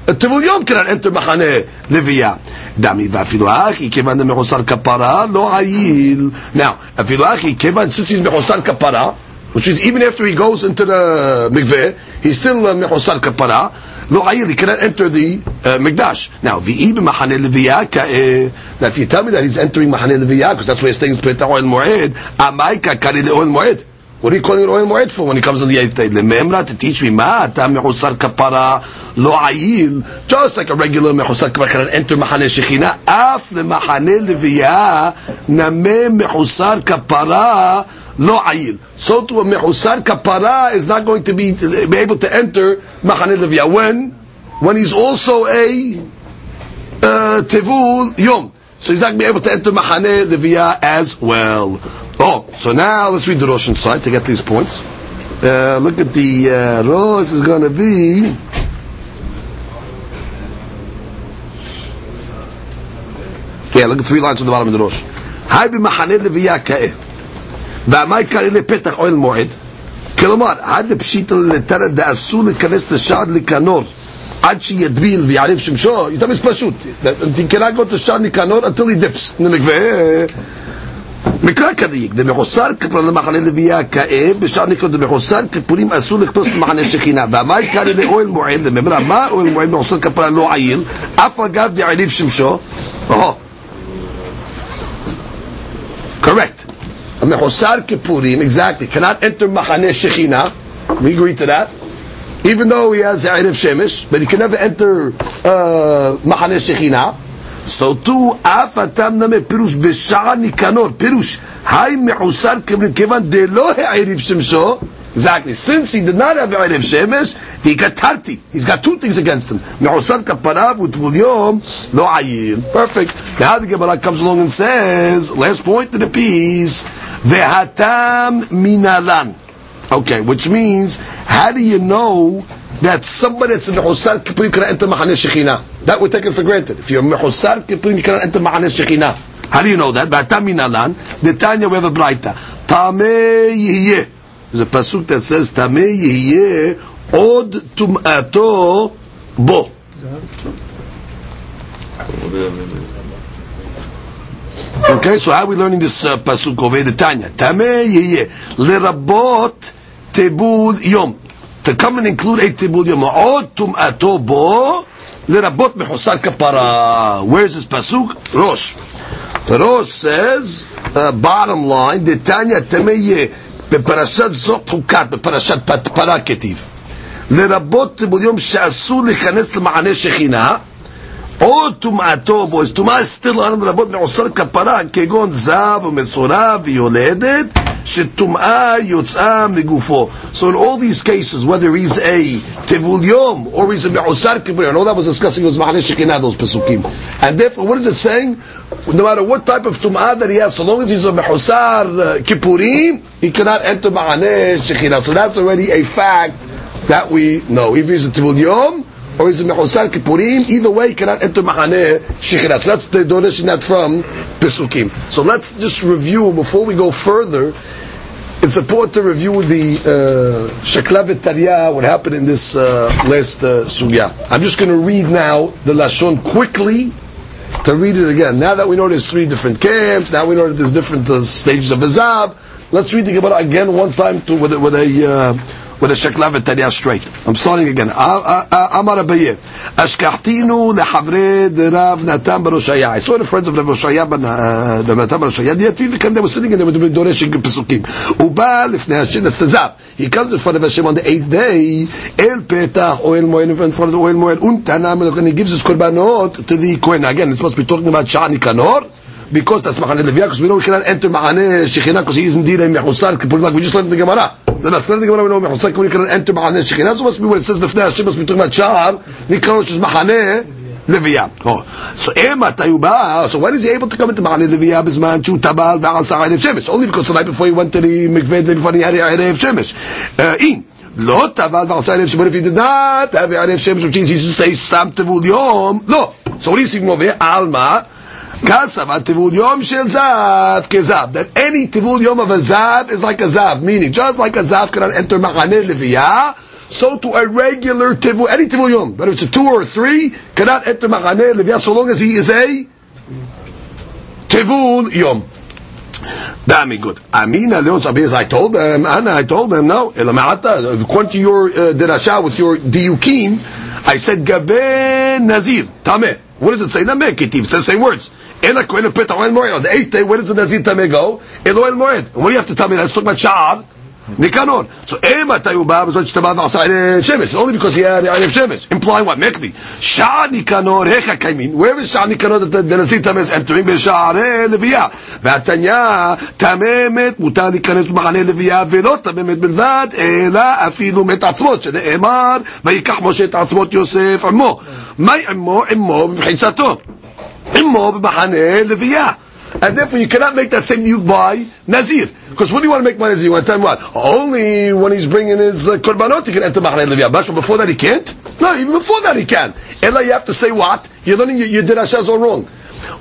a Tevul Yom cannot enter Mahaneh Leviyah. דמי ואפילו אחי, כיוון דמחוסר כפרה, לא עיל. Now, אפילו אחי, כיוון, since he's מחוסר כפרה, which is even after he goes into the mikveh, he's still uh, kapara. Lo ayil, he cannot enter the uh, mikdash. Now, leviyah. Now, if you tell me that he's entering machaneh leviyah, because that's where he's staying peta oil moed, amai ka'kari le'oil moed. What are you calling it oil moed for when he comes on the eighth day? Lememra to teach me ma ta mechosar kapara lo ayil. Just like a regular mechosar kapara cannot enter machaneh shechina, af lemachaneh leviyah nameh mechosar kapara lo ayil. So to a mechusar kapara is not going to be, be able to enter machaneh leviyah. When? When he's also a uh, tevul yom. So he's not going to be able to enter machaneh leviyah as well. Oh, so now let's read the Rosh side to get these points. Uh, look at the uh, Rosh is going to be. Yeah, look at three lines on the bottom of the Rosh. Hai b'machaneh leviyah ka'eh. ועמה יקרא לפתח אוהל מועד? כלומר, עד פשיטה לתרד דאסור להיכנס לשער לכנור עד שידביל ויערב שמשו, יותר פשוט. You cannot go to שער לכנור until he dips. מקרא כדאיק, דמחוסר כפר למחנה לוויה כאב, בשער נקרא דמחוסר כפורים אסור לכנוס למחנה שכינה. ועמה יקרא לאוהל מועד, לממרא, מה אוהל מועד מחוסר כפרה לא עיל, אף אגב דעריב שמשו? Correct. A mechosar kippurim, exactly, cannot enter machaneh shechina. We agree to that. Even though he has erev shemesh, but he can never enter uh, machaneh shechina. So too, אף אתם נמי פירוש בשעה ניקנור, פירוש, היי מחוסר כיוון דלא העריב שמשו, Exactly. Since he did not have Erev Shemesh, he got tarti. He's got two things against him. Mehusar kaparav utvul yom lo ayil. Perfect. Now the Gemara comes along and says, last point to the piece, vehatam minalan. Okay, which means, how do you know that somebody that's in Mehusar Kippurim can enter Mahaneh Shekhinah? That we're taking for granted. If you're Mehusar Kippurim, you cannot enter Mahaneh Shekhinah. How do you know that? Vehatam minalan. The Tanya we have a brighter. Tameh yihyeh. There's a pasuk that says Tameh yihyeh od tum'ato bo. Okay, so how are we learning this uh, pasuk over the Tanya? Tameh yihyeh lerabot tebul yom. To come and include a tebul yom. Od tum'ato bo lerabot mechusar kapara. Where's this pasuk? Rosh. The Rosh says, uh, bottom line, the Tanya Tameh yihyeh בפרשת זאת חוקת, בפרשת פרה כתיב. לרבות טיבול יום שאסור להיכנס למענה שכינה, או טומאתו בו, אז טומאה still on רבות מעוסר כפרה, כגון ומסורה ויולדת, שטומאה יוצאה מגופו. So in all these cases, whether he's a tevul yom or he's a me'osar kibir, and all that was discussing was Mahaneh Shekhinah, those pesukim. And therefore, what is it saying? No matter what type of tum'ah that he has, so long as he's a me'osar uh, he cannot enter Mahaneh Shekhinah. So that's already a fact that we know. If he's a tevul yom, or is it Mehusar Kippurim? Either way, he cannot enter Mahaneh Shekhinah. So that's the donation from Pesukim. So let's just review, before we go further, it's important to review the uh, Sheklavet Tarya, what happened in this uh, last uh, Sugya. I'm just going to read now the Lashon quickly, to read it again. Now that we know there's three different camps, now we know that there's different uh, stages of Azab, let's read the Gemara again one time to, with, a- with a... Uh, with a shekla straight. I'm starting again. Amar Abaye. Ashkahtinu lehavre Rav Natan bar Oshaya. I saw the friends of Rav Oshaya ben uh, Natan bar Oshaya. The Yativ came, they were sitting and they were doreshing pesukim. Uba lifnei Hashem. He comes in front of Hashem on the eighth day. El petach oil moed in front of the oil moed. Untanam and he gives his korbanot to the Kohen. Again, supposed to be talking about Shani Kanor because that's Machane Leviyah, because we know we cannot enter Machane Shekhinah, because he is indeed a Kippur, like we just learned in the Gemara. The last learned in the Gemara, we know Mehusar Kippur, we cannot enter Machane Shekhinah, so must be when it says Lefnei Hashem, must be talking about Sha'ar, Nikon, which is Machane Leviyah. Oh. So, Ema Tayuba, so when is he able to come into Machane Leviyah, Bisman, Chu Tabal, Va'asa Erev Shemesh? Only because the night before he went to the Mikveh, the day before he had Erev Shemesh. Uh, in. לא טבל ועשה ערב שמש, but if he did not have ערב שמש, which means he's just a סתם טבול יום, לא. So what do you see from over here? עלמא, Kasav tivul yom shel zav kezav. That any tivul yom of a zav is like a zav, meaning just like a zav cannot enter machane leviyah, so to a regular tivul, any tivul yom, whether it's a two or a three, cannot enter machane leviyah so long as he is a tivul yom. Dami good. Amina leons abiyas. I told them, Anna. I told them, no. Elamata. According to your uh, derasha with your diukim, I said gabe nazir tameh. What does it say? Nameh Ketiv, it says same words. Ela Kohen Pet Oel Moed. The eighth day, where does the Nazir Tameh go? El Oel Moed. What do you have to tell me? Let's talk about Sha'ar. Nikanor. So Ema Tayubah was Tabad Nasa Shemesh. Only because he had Erev Shemesh. Implying what? Mekli. Sha'ar Nikanor Hecha Kaimin. Where is Sha'ar Nikanor that the, Nazir Tameh is entering? B'Sha'ar Leviyah. והתניא, תממת, מותר להיכנס במחנה לוויה, ולא תממת בלבד, אלא אפילו מת עצמות, שנאמר, ויקח משה את עצמות יוסף עמו. מהי עמו? עמו במחיצתו. עמו במחנה לוויה. And therefore you cannot make that same yuk by Nazir. Because what do you want to make by Nazir? You want to tell him what? Only when he's bringing his uh, korbanot he can enter Mahane Leviyah. But before that he can't? No, even before that he can. Ella you have to say what? You're learning your, your dirashas all wrong.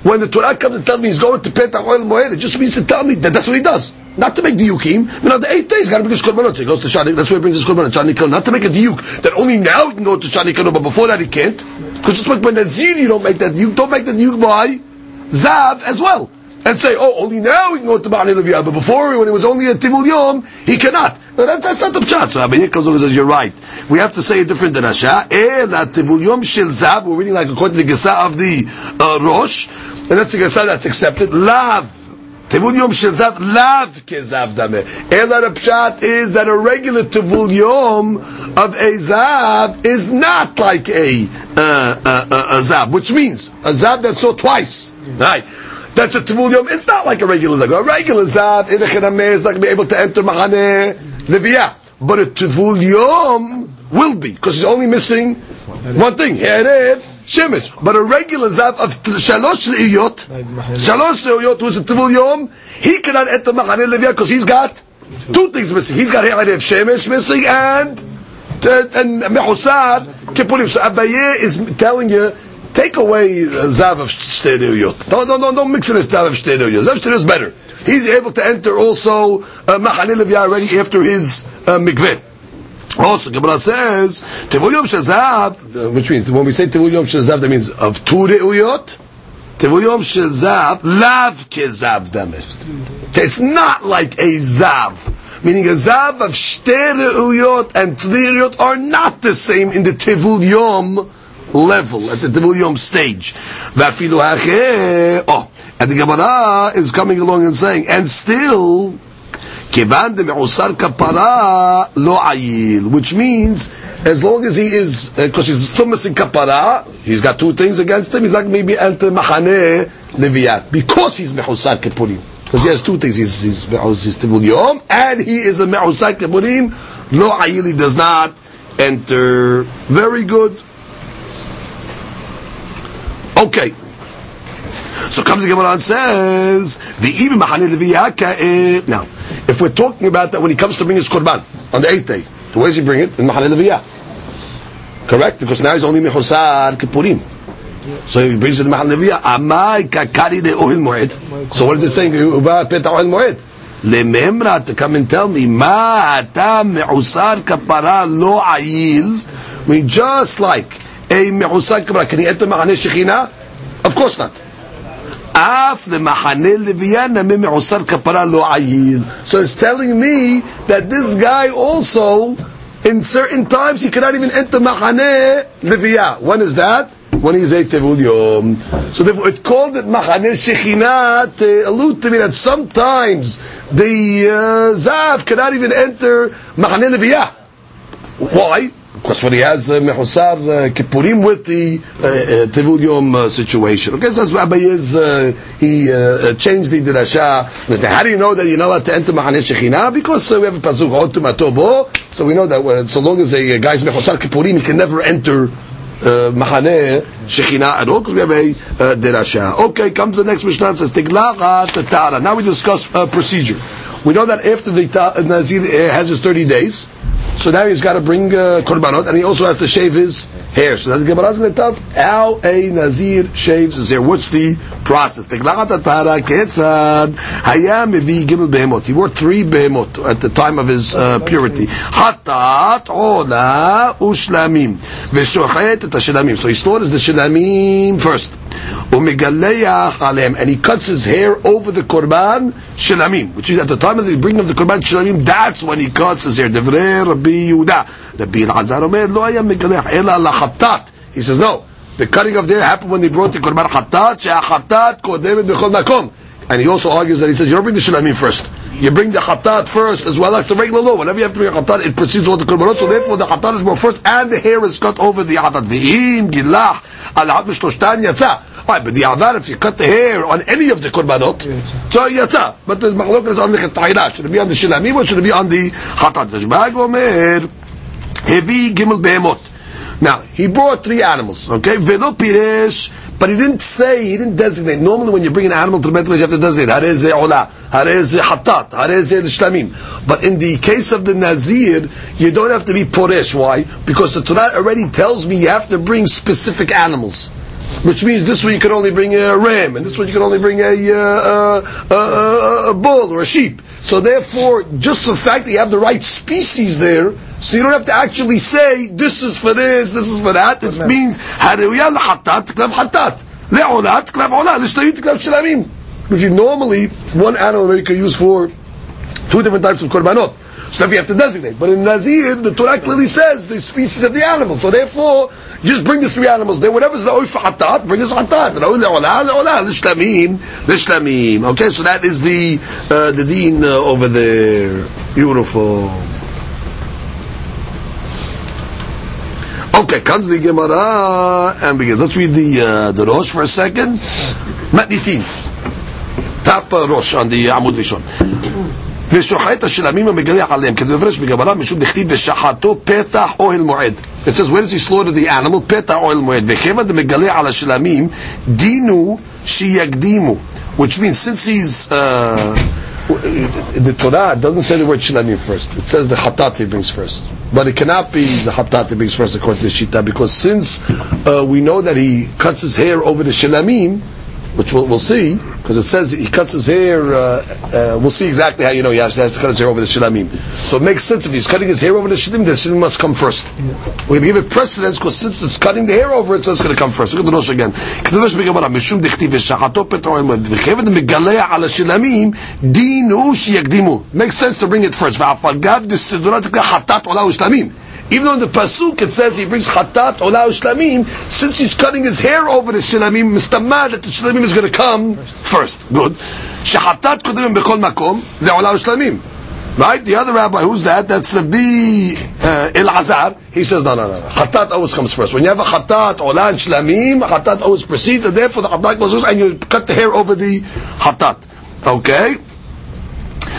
When the Torah comes and tells me he's going to Petach Oil Moed, it just means to tell me that that's what he does. Not to make the yukim. I mean, on the eighth day, he's got to bring his korbanot. He goes to Shani. That's why he brings his korbanot. Sha'ar Nikanor. Not to make a yuk that only now he can go to Sha'ar Nikanor, but before that he can't. Because just like by Nazir, you don't make that yuk. Don't make that yuk by Zav as well. And say, oh, only now he can go to Ba'ani Leviyah, but before, when it was only a Tivul Yom, he cannot. But that, that's not the pshat. So Abaye comes over and says, you're right. We have to say a different drasha. Eh, la Tivul Yom shel Zav, we're reading like according to the Gesa of the uh, Rosh, and that's the Gesa that's accepted. Lav. Tivul Yom shel Zav, lav kezav dameh. Ela the pshat is that a regular Tivul Yom of a Zav is not like a, uh, uh, uh, a Zav, which means a Zav that's so twice. Right. That's a Tivul Yom. It's not like a regular Zav. A regular Zav, in a Chedameh, is not going to be able to enter Mahane Leviyah. But a Tivul Yom will be, because he's only missing one thing. Herev, Shemesh. But a regular Zav of Shalosh Le'iyot, Shalosh Le'iyot, was a Tivul Yom, he cannot enter Mahane Leviyah because he's got two things missing. He's got Herev Shemesh missing and and Mehusar Kippurim. So Abaye is telling you, take away uh, Zav of Shteriyot. Don't, don't, don't, mix it with Zav of Shteriyot. Zav is better. He's able to enter also uh, Mahane already after his uh, mikveh. Also, Gemara says, Tivul Yom Shazav, which means, when we say Tivul Yom Shazav, that means of two Re'uyot, Tivul Yom Shazav, Lav Kezav Damesh. It's not like a Zav. Meaning a Zav of Shte Re'uyot and Tli Re'uyot are not the same in the Tivul Yom level, at the Tivul Yom stage. Vafilu Hacheh, oh, and the Gemara is coming along and saying, and still, כיוון דמעוסר כפרה לא עיל, which means as long as he is, because he's still missing kapara, he's got two things against him, he's not maybe enter מחנה לוויית, because he's מחוסר כפורים. Because he has two things. He's, he's, he's Tivul Yom, and he is a Me'usai Kipurim. Lo Ayili does not enter. Very good. Okay. So comes the Gemara and says, the even Mahane Leviyah eh, Now, if we're talking about that when he comes to bring his Korban on the eighth day, where does he bring it? In Mahane Leviyah. Correct? Because now he's only Mehusar Kippurim. So he brings it in Mahal Leviyah. Amai kakari de ohil moed. So what is it saying? Uba peta ohil moed. Lememra to come and tell me, ma ata me'usar kapara lo ayil. I mean, just like a me'usan. Can he enter Shekhinah? Of course not. Af the Mahaneh Leviyana me me'usan kapara lo ayil. So it's telling me that this guy also, in certain times, he cannot even enter Mahane Leviyah. When is that? when he's a tevul yom. So it called it machaneh shechinah to allude to me that sometimes the uh, zav cannot even enter Mahane leviyah. Why? Because when he has uh, Mehusar uh, Kippurim with the uh, uh, Yom uh, situation. Okay, so that's Rabbi is, uh, he uh, uh changed the Dirasha. How do you know that you're not allowed to enter Mahaneh shechina? Because uh, we have a Pasuk, Otum Atobo. So we know that uh, so long as a guy's Mehusar Kippurim, he can never enter uh, Mahaneh Shekhinah at all, because we have a uh, Dirasha. Okay, comes the next Mishnah and says, Tiglacha Tatara. Now we discuss uh, procedure. We know that after the uh, Nazir has his 30 days, so now he's got to bring uh, korbanot, and he also has to shave his hair. So that's the Gemara is going to tell us how a Nazir shaves his hair. What's the process? He wore three behemot at the time of his uh, purity. So he slaughters the Shelamim first. And he cuts his hair over the korban Shelamim, which is at the time of the bringing of the korban Shelamim. That's when he cuts his hair. Devrei Rabbi Yehuda. Rabbi Elazar Lo Hayam Megaleach Ela Lachatat. He says no. The cutting of the hair happened when they brought the korban Hatat. She'achatat Kodemet Bechol Makom. And he also argues that he says you don't bring the Shelamim first. You bring the Hatat first as well as the regular law. Whenever you have to bring a Hatat, it precedes all the korbanot. So therefore the Hatat is more first and the hair is cut over the Hatat. Right, but the Avar, if you cut the hair on any of the korbanot, so yatza. But the machlok is on the chetayla. Should it be on the shilamim or should it be on the hatat? The Shbag Omer, heavy gimel behemot. Now, he brought three animals, okay? Velo piresh, but he didn't say, he didn't designate. Normally when you bring an animal to the Beit you have to designate. Harez ola, harez hatat, harez shlamim. But in the case of the Nazir, you don't have to be poresh. Why? Because the Torah already tells me you have to bring specific animals. Which means this one you can only bring a ram, and this one you can only bring a, uh, a, a, a bull or a sheep. So therefore, just the fact that you have the right species there, so you don't have to actually say this is for this, this is for that. It means harewiya lahatat klav hatat, leolat klav ola, lishlayim klav shilamim. Which you normally one animal you can use for two different types of korbanot. So you have to designate. But in Nazir, the Torah clearly says the species of the animal. So therefore, just bring the three animals there. Whatever's the oif hatat, bring us hatat. L'shlamim, l'shlamim. Okay, so that is the uh, the deen uh, over there. Beautiful. Okay, comes the Gemara and begin. Let's read the uh, the Rosh for a second. Matnitin. Top uh, Rosh on the Amud Rishon. ושוחט השלמים המגלח עליהם, כדי לפרש בגמרא, משום דכתיב ושחטו פתח אוהל מועד. It says, where does he slaughter the animal? פתח אוהל מועד. וכיוון דמגלח על השלמים, דינו שיקדימו. Which means, since he's... Uh, the Torah doesn't say the word shilamim first. It says the hatat he brings first. But it cannot be the hatat he brings first according to the shita, because since uh, we know that he cuts his hair over the shilamim, which we'll, we'll see, because it says he cuts his hair. Uh, uh, we'll see exactly how you know he has, he has, to cut his hair over the shilamim. So it makes sense if he's cutting his hair over the shilamim, the shilamim must come first. We're going to give it precedence because since it's cutting the hair over it, so it's going to come first. Look at the Rosh again. כתבש בגמרא, משום דכתיב ושחטו פטרו וכיבד מגלח על השלמים, דינו שיקדימו. Makes sense to bring it first. ואף על גב דסדורת חטאת עולה ושלמים. Even though in the pasuk it says he brings chatat olah shlamim, since he's cutting his hair over the shlamim, mistamad that the shlamim is going to come first. Good. Shechatat kudim bechol makom leolah shlamim. Right? The other rabbi, who's that? That's Rabbi uh, Elazar. He says, no, no, no. Khatat always comes first. When you have a khatat, olah and shlamim, khatat always precedes, and therefore the khatat goes first, and you cut the hair over the khatat. Okay?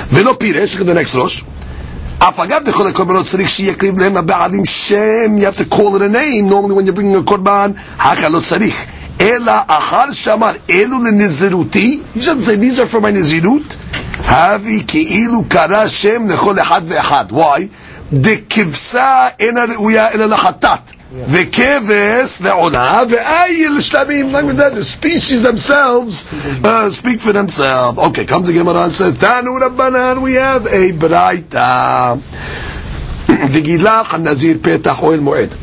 Velo piresh, look at the next rosh. You have to call it a name. Normally, when you're bringing a korban, hakalot tzarich. Ela achar shamar elu leniziruti. You should say these are for my nizirut. Havi keilu kara shem lechol echad ve'echad. Why? The kivsa we are ela lachatat. The le'olah the shlamim. Like that, the species themselves uh, speak for themselves. Okay, comes the Gemara and says, Tanu Rabbanan, we have a braita. V'gilach nazir petach oil moed.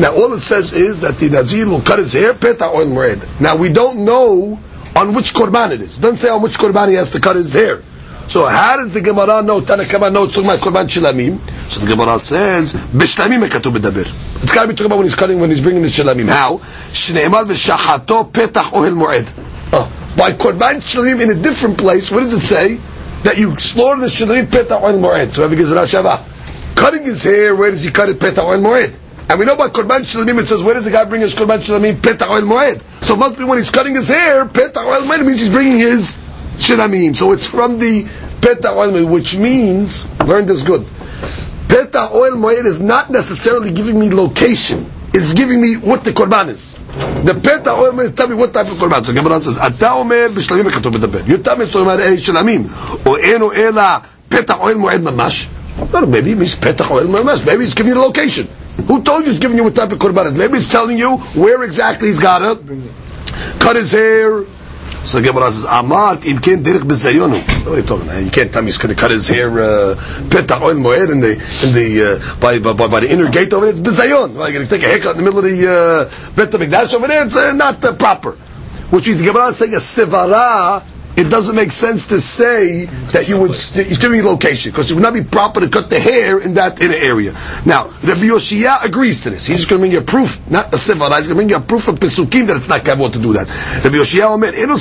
Now all it says is that the nazir will cut his hair petach oil moed. Now we don't know on which korban it is. It doesn't say on which korban he has to cut his hair. So how does the Gemara know, Tanakama know, it's talking about Korban Shilamim? So the Gemara says, Bishlamim ekatu bedaber. It's got to be talking about when he's cutting, when he's bringing the Shilamim. How? Shneimar v'shachato petach ohel moed. Oh, by Korban Shilamim in a different place, what does it say? That you slaughter the Shilamim petach ohel moed. So whoever gives Rashava. Cutting his hair, where does he cut it? Petach ohel moed. And we know by Korban Shilamim, it says, where does the guy bring his Korban Shilamim? Petach ohel moed. So it must be when he's cutting his hair, petach ohel moed means he's bringing his Shilamim. So it's from the Petach oil moed, which means, learn this good. Petach oil moed is not necessarily giving me location. It's giving me what the korban is. The petach oil moed tell me what type of korban. So Gemara says, אתה אומר בשלמים הכתוב מדבר. You tell me, so אומר, אה, שלמים. או אינו אלא פתח אוהל מועד ממש. Well, maybe it means petach oil mamash. Maybe it's giving you the location. Who told you it's giving you what type of korban is? Maybe it's telling you where exactly he's got to cut his hair. so the Gemara says, Amart im ken derech bezayon. What are you talking about? You can't tell me he's going to cut his hair uh, petach oil moed in the in the uh, by, by by the inner gate over there. It's bezayon. Well, you're going to take a haircut in the middle of the uh, Bet Hamikdash over there. It's uh, not uh, proper. Which means the Gemara is saying a sivara. It doesn't make sense to say that you would he's giving you location because it would not be proper to cut the hair in that inner area. Now, Rabbi Yoshia agrees to this. He's just going to bring you a proof, not a sivara. He's going to bring you a proof of pesukim that it's not kavod to do that. Rabbi Yoshia omer eno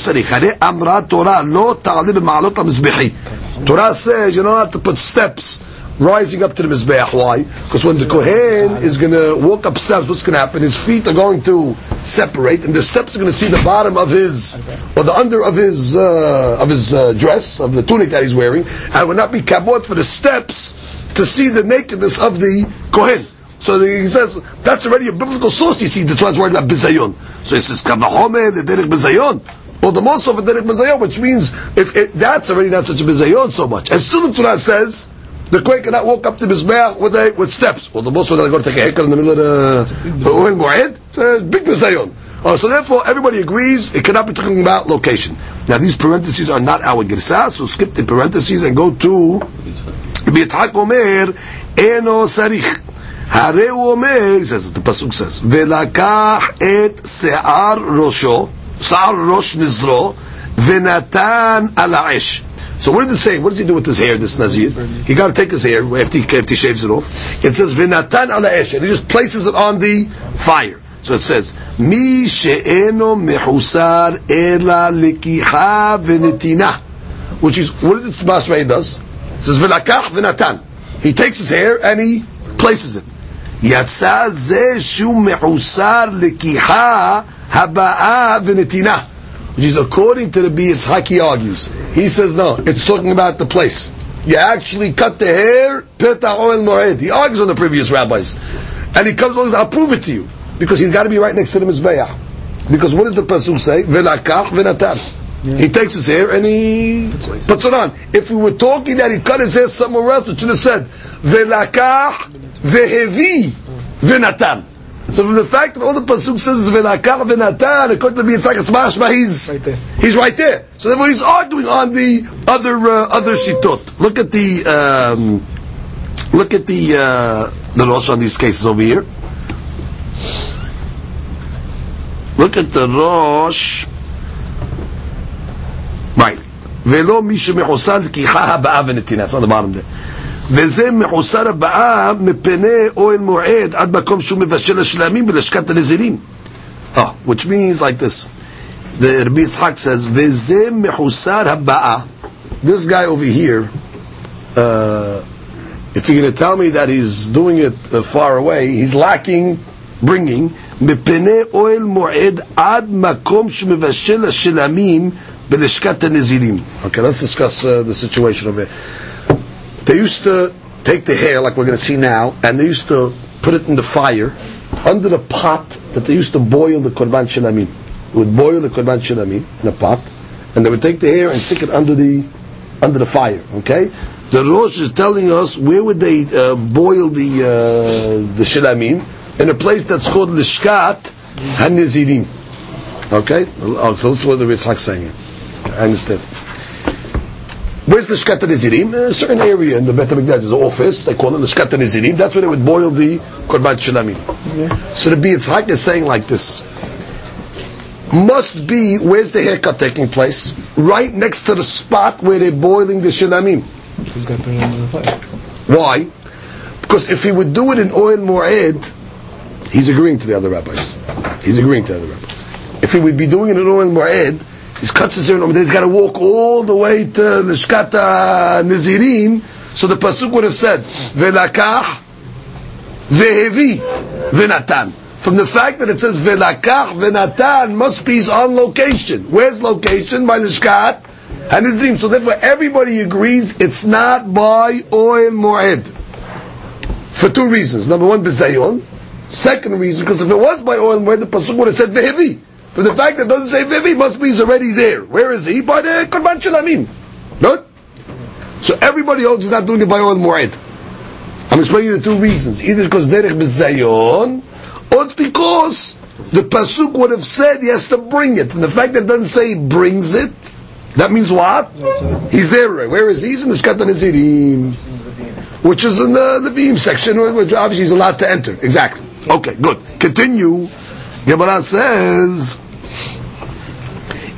amra Torah lo ta'ali b'ma'alot hamizbehi. Torah says you don't have to put steps rising up to the Mizbeach. Why? Because when the Kohen is going to walk up steps, what's going to happen? His feet are going to separate, and the steps are going to see the bottom of his, or the under of his, uh, of his uh, dress, of the tunic that he's wearing, and it not be kabot for the steps to see the nakedness of the Kohen. So he says, that's already a biblical source, you see, the Torah is worried about bizayon. So he says, kavahome, the derech bizayon. Well, the most of the derech bizayon, which means, if it, that's already not such a bizayon so much. And still the Torah says, the Kohen cannot walk up to Mizbeah with, a, with steps. Or the boss going go take a haircut in the middle of the Ohel Moed. Umm it's a big Mizayon. Uh, so therefore, everybody agrees it cannot be talking about location. Now these parentheses are not our Girsa, so skip the parentheses and go to Yitzhak Omer, Eno Sarich. הרי הוא אומר, זה the pasuk says, ולקח את שיער ראשו, שיער ראש נזרו, ונתן על האש. So what did it say? What does he do with his hair, this Nazir? He got to take his hair after he, after he shaves it off. It says, Vinatan ala esh, and he just places it on the fire. So it says, Mi she'eno mehusar ela likicha v'netina. Which is, what does Masrei does? It says, V'lakach v'natan. He takes his hair and he places it. Yatsa ze shu mehusar likicha habaa v'netina. Which is according to the B, it's argues. He says no, it's talking about the place. You actually cut the hair, peta oil moed. He argues on the previous rabbis. And he comes along and says, I'll prove it to you. Because he's got to be right next to the Mizbeah. Because what does the Pasuk say? Velakach venatan. He takes his hair and he puts it on. If we were talking that he cut his hair somewhere else, it should have said, Velakach vehevi venatan. So from the fact that all the pasuk says v'nakar v'natan, according to me, it's like a smashma. He's Right there. he's right there. So therefore, he's arguing on the other uh, other shitot. Look at the um, look at the uh, the Rosh on these cases over here. Look at the Rosh. Right. ולא מי שמחוסר לקיחה הבאה ונתינה. It's on the bottom there. וזה מחוסר הבאה מפני אוהל מועד עד מקום שהוא מבשל השלמים בלשכת הנזירים. Oh, which means like this. The Rabbi Yitzhak says, וזה מחוסר הבאה. This guy over here, uh, if you're going to tell me that he's doing it uh, far away, he's lacking bringing מפני אוהל מועד עד מקום שמבשל השלמים בלשכת הנזירים. Okay, let's discuss uh, the situation over here. They used to take the hair, like we're going to see now, and they used to put it in the fire under the pot that they used to boil the korban shilamim. They would boil the korban shilamim in a pot, and they would take the hair and stick it under the under the fire. Okay, the Rosh is telling us where would they uh, boil the uh, the shilamim in a place that's called lishkat hanizirim. Okay, so this is what the Yitzhak saying. I understand. Where's the Shkat Nizirim? A uh, certain area in the Bet HaMikdash, there's an office, they call it the Shkat Nizirim, that's where they would boil the Korban Shalamim. So the Yitzhak is saying like this, must be, where's the haircut taking place? Right next to the spot where they're boiling the Shalamim. Who's got to put it under the fire? Why? Because if he would do it in oil moed, he's agreeing to the other rabbis. He's agreeing to the other rabbis. If he would be doing it in oil moed, his cuts his he's got to walk all the way to the Shkata Nizirim, so the Pasuk would have said, Velakach, Vehevi, Venatan. From the fact that it says Velakach, Venatan, must be he's on location. Where's location? By the Shkat and Nizirim. So therefore everybody agrees it's not by oil moed. For two reasons. Number one, Bizayon. Second reason, because if it was by oil moed, the Pasuk would have said Vehevi. But the fact that doesn't say Vivi must be he's already there. Where is he? By the Korban Shalamim. Good? So everybody else is not doing it by oil Mu'ed. I'm explaining the two reasons. Either because Derech Bizayon, or it's because the Pasuk would have said he has to bring it. And the fact that it doesn't say he brings it, that means what? He's there. Where is he? He's in the Shkat Nizirim. Which is in the, the beam section, which obviously he's allowed to enter. Exactly. Okay, good. Continue. Gemara says,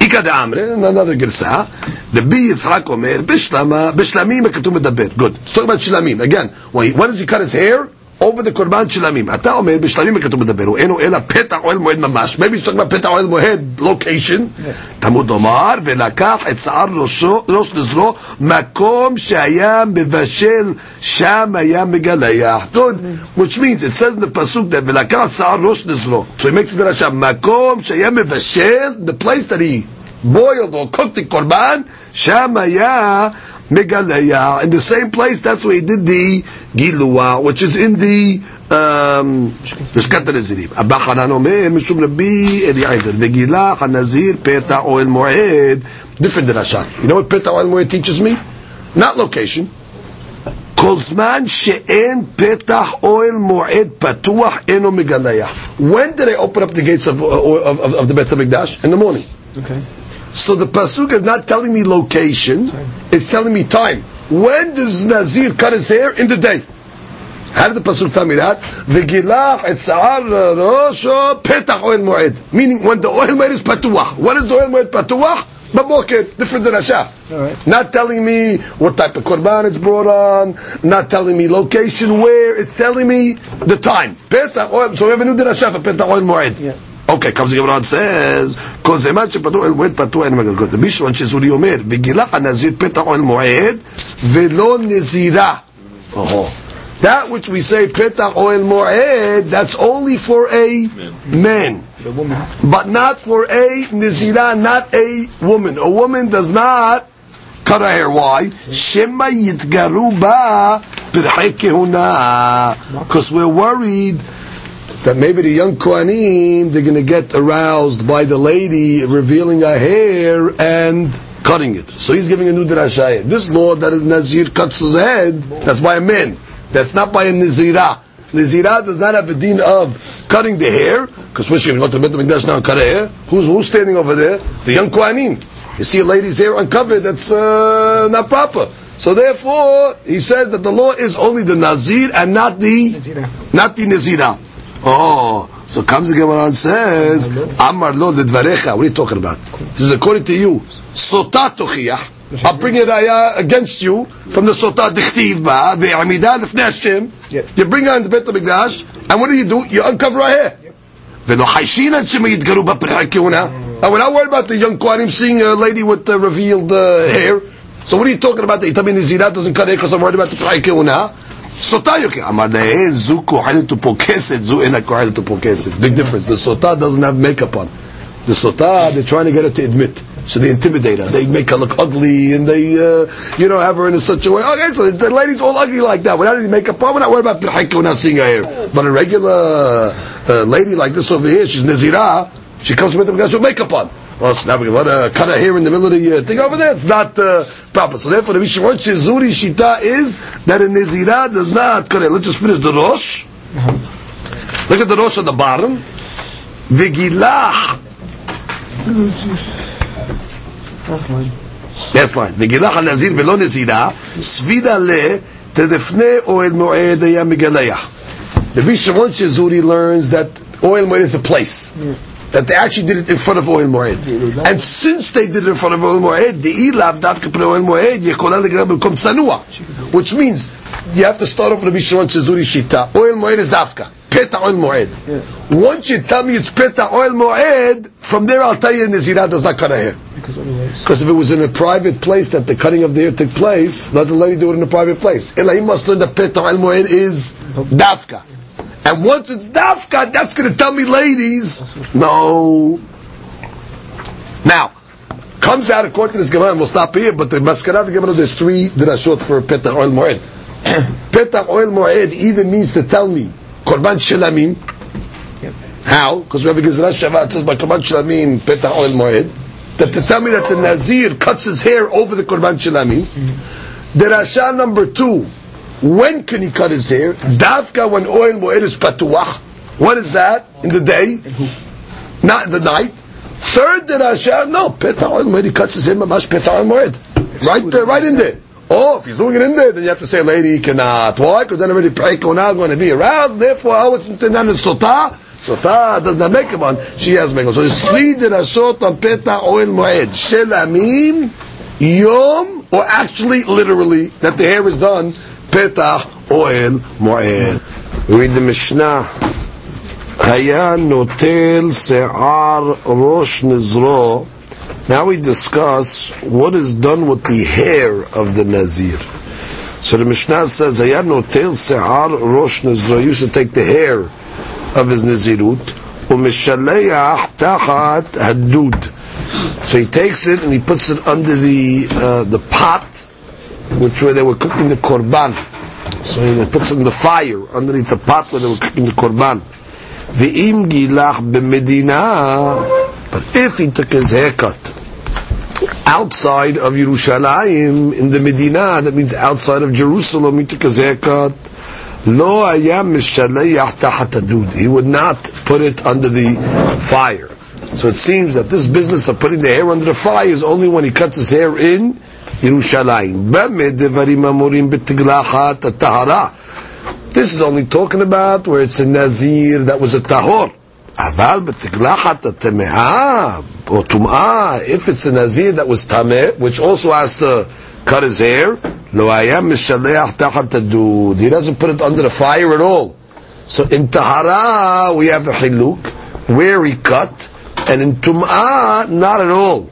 Ika de Amre, another Girsa, the B Yitzhak Omer, Bishlama, Bishlamim הכתוב מדבר. Good. Let's talk about Shlamim. Again, when, he, when does he cut his hair? Over the Korban Shlamim. אתה אומר, בשלמים הכתוב מדבר, הוא אינו אלא פתח אוהל מועד ממש. Maybe he's talking about פתח אוהל מועד, location. תלמוד לומר, ולקח את שער ראשו, ראש נזרו, מקום שהיה מבשל, שם היה מגלח. Good. Which means, it says in the pasuk that ולקח שער ראש נזרו. So he makes it עכשיו, מקום שהיה מבשל, the place that he boiled or cooked the korban, שם היה Megaleya, in the same place, that's where he did the Gilua, which is in the um, Mishkat Nazirim. Abba Hanan Omer, Mishum Rabbi Eliezer, Vegila, Hanazir, Peta Oel Moed, different drasha. You know what Peta Oel Moed teaches me? Not location. כל זמן שאין פתח אוהל מועד פתוח אינו מגלח. When did I open up the gates of, of, of, of the Beit HaMikdash? In the morning. Okay. So the pasuk is not telling me location; it's telling me time. When does Nazir cut his hair? In the day. How did the pasuk tell me that? V'gilach et sa'ar rosho petach oil moed. Meaning when the oil moed is patuach. What is the oil moed patuach? Baboket, different than Asha. Not telling me what type of korban it's brought on. Not telling me location where. It's telling me the time. Petach oil. So we have a new dirasha for petach oil moed. Okay, comes the Gemara and says, "Kozemat shepatu el moed patu en magagod." The says, "Uri Omer, "Vegila anazir peta el moed velo nezira." Oh, that which we say peta el moed, that's only for a man, but not for a nezira, not a woman. A woman does not cut her hair. Why? Shema yitgaru ba because we're worried that maybe the young Kohanim, they're going to get aroused by the lady revealing her hair and cutting it. So he's giving a new drasha. This law that a Nazir cuts his head, that's by a man. That's not by a Nazira. Nazira does not have a deen of cutting the hair, because when you go to the Beit HaMikdash now and cut hair, who's, who's standing over there? The young Kohanim. You see a lady's hair uncovered, that's uh, not proper. So therefore, he says that the law is only the Nazir and not the Nazira. not the Nazira. Oh, so comes the Gemara and says, Amar lo ledvarecha. What are you talking about? This is according to you. Sota tochiyah. I'll bring it raya against you from the Sota dichtiv ba ve'amida lefnei Hashem. Yep. You bring her into Beit HaMikdash, and what do you do? You uncover her hair. ולא חיישין עד שהם יתגרו בפרחי כהונה. And we're not worried about the young Kohanim seeing a lady with uh, revealed uh, hair. So what are you talking about? You tell me Nizira doesn't cut hair because I'm worried about the פרחי Sota you Amadein Amar le'en zu kohelet upokeset, zu ena kohelet upokeset. Big difference. The sota doesn't have makeup on. The sota, they're trying to get her to admit. So they intimidate her. They make her look ugly, and they, uh, you know, have her in such a way. Okay, so the lady's all ugly like that without any makeup on. We're not worried about pirhika. We're not seeing her. But a regular uh, lady like this over here, she's nazira. She comes with the makeup on. Well, so now we let a cut her hair in the middle of the uh, thing over there. It's not uh, proper. So therefore, the Mishmor Shezuri Shita is that a Nezirah does not cut it. Let's just finish the Rosh. Look at the Rosh on the bottom. Vigilah. That's line. That's line. Vigilah al-Nazir velo Nezirah. Svida le tedefne oel mo'ed ya megaleya. The Mishmor Shezuri learns that oil mo'ed is a place. Yeah that they actually did it in front of Oil Moed. And since they did it in front of Oil Moed, the ilav davka pnei Oil Moed which means you have to start off with Rabbi Shimon Chizuri shita. Oil Moed is dafka, Peta Oil Moed. Once you tell me it's Peta Oil Moed, from there I'll tell you Nizira does not cut a hair. Because if it was in a private place that the cutting of the hair took place, let the lady do it in a private place. Elaim must learn that Peta Oil Moed is davka. And once it's Dafka, that's going to tell me, ladies, no. Now, comes out according to this Gemara, and we'll stop here, but the Maskanat the Gemara, there's three drashot for Peta al Moed. Peta al Moed either means to tell me, Korban Shelamim, how? Because we have a Gezeira Shava says by Korban Shlamim Petah Oil Moed. That to tell me that the Nazir cuts his hair over the Korban Shlamim. Mm-hmm. The Rasha number two. When can he cut his hair? Dafka when oil moed is patuach. What is that? In the day? Not in the night. Third, the Rasha, no, Petah oil moed, he cuts his hair, mamash Petah oil moed. Right there, right in there. Oh, if he's doing it in there, then you have to say, lady, he cannot. Why? Because then already Preiko now going to be aroused, therefore, oh, it's not in Sotah. Sotah does not make him on, she has make him. So it's three dirashot on Petah oil moed. Shelamim, Yom, or actually, literally, that the hair is done, Petah oil moed. We read the Mishnah. היה נוטל שיער ראש נזרו now we discuss what is done with the hair of the Nazir. So the Mishnah says, "Hayad notel se'ar rosh Nazir." He used to take the hair of his Nazirut, u'mishaleach tachat hadud. So he takes it and he puts it under the uh, the pot, which where they were cooking the korban. So he puts in the fire underneath the pot where they were cooking the korban. Ve'im gilach b'medina. But if he took his haircut outside of Yerushalayim in the Medina, that means outside of Jerusalem, he took his haircut. Lo ayam He would not put it under the fire. So it seems that this business of putting the hair under the fire is only when he cuts his hair in Yerushalayim. This is only talking about where it's a nazir that was a tahor. אבל בתגלחת הטמאה or tum'ah, if it's a nazir that was tameh, which also has to cut his hair, lo ayam mishaleach tachat tadud. He doesn't put it under the fire at all. So in tahara we have a hiluk where he cut, and in tum'ah not at all.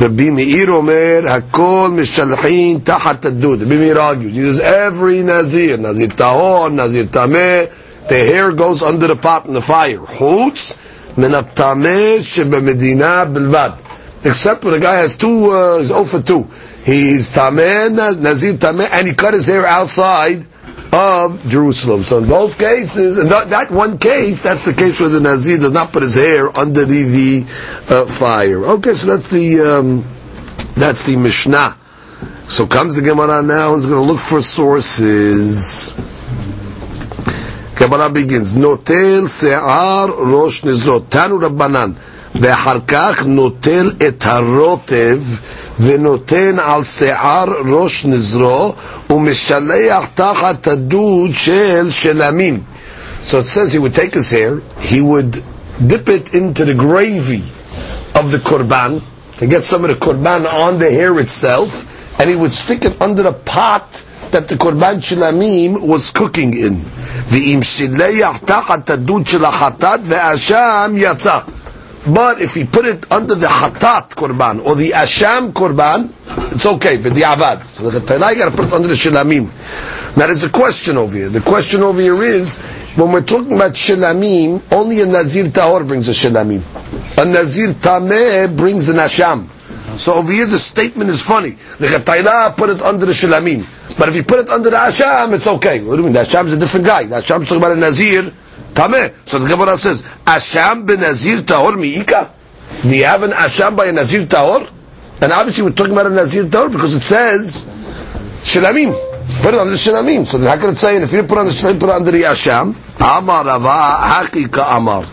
Rabbi Meir Omer, Hakol Mishalchin Tachat Tadud. Rabbi Meir argues, he says every Nazir, Nazir Tahor, Nazir Tameh, the hair goes under the pot in the fire. Chutz min tameh shebemedina bilvad. Except when a guy has two, uh, he's 0 for 2. He's tameh, nazir tameh, and he cut his hair outside of Jerusalem. So in both cases, in that, that, one case, that's the case where the Nazir does not put his hair under the, the uh, fire. Okay, so that's the um, that's the Mishnah. So comes the Gemara now and is going to look for sources. Gemara begins. Notel se'ar rosh nizot Tanu Rabbanan. ואחר כך נוטל את הרוטב ונותן על שיער ראש נזרו ומשלח תחת הדוד של שלמים. So it says he would take his hair, he would dip it into the gravy of the korban, to get some of the korban on the hair itself, and he would stick it under the pot that the korban shilamim was cooking in. ואם שילח תחת הדוד של החטאת והאשם יצא. But if he put it under the hatat korban or the asham korban, it's okay, but the avad. So the chetayla, you got to put it under the shilamim. Now there's a question over here. The question over here is, when we're talking about shilamim, only a nazir tahor brings a shilamim. A nazir tameh brings an asham. So over here the statement is funny. The Chetayla put it under the Shilamim. But if you put it under the Asham, it's okay. What do you mean? The Asham is a different guy. The Asham is talking about a Nazir Tameh. So the Gemara says, Asham ben Nazir Tahor mi'ika? Do you have an Asham by a Nazir Tahor? And obviously we're talking about a Nazir Tahor because it says Shilamim. Put it under Shilamim. So how can it say, if you put under the Shilamim, put it under the Asham? Amar Rava Hakika Amar.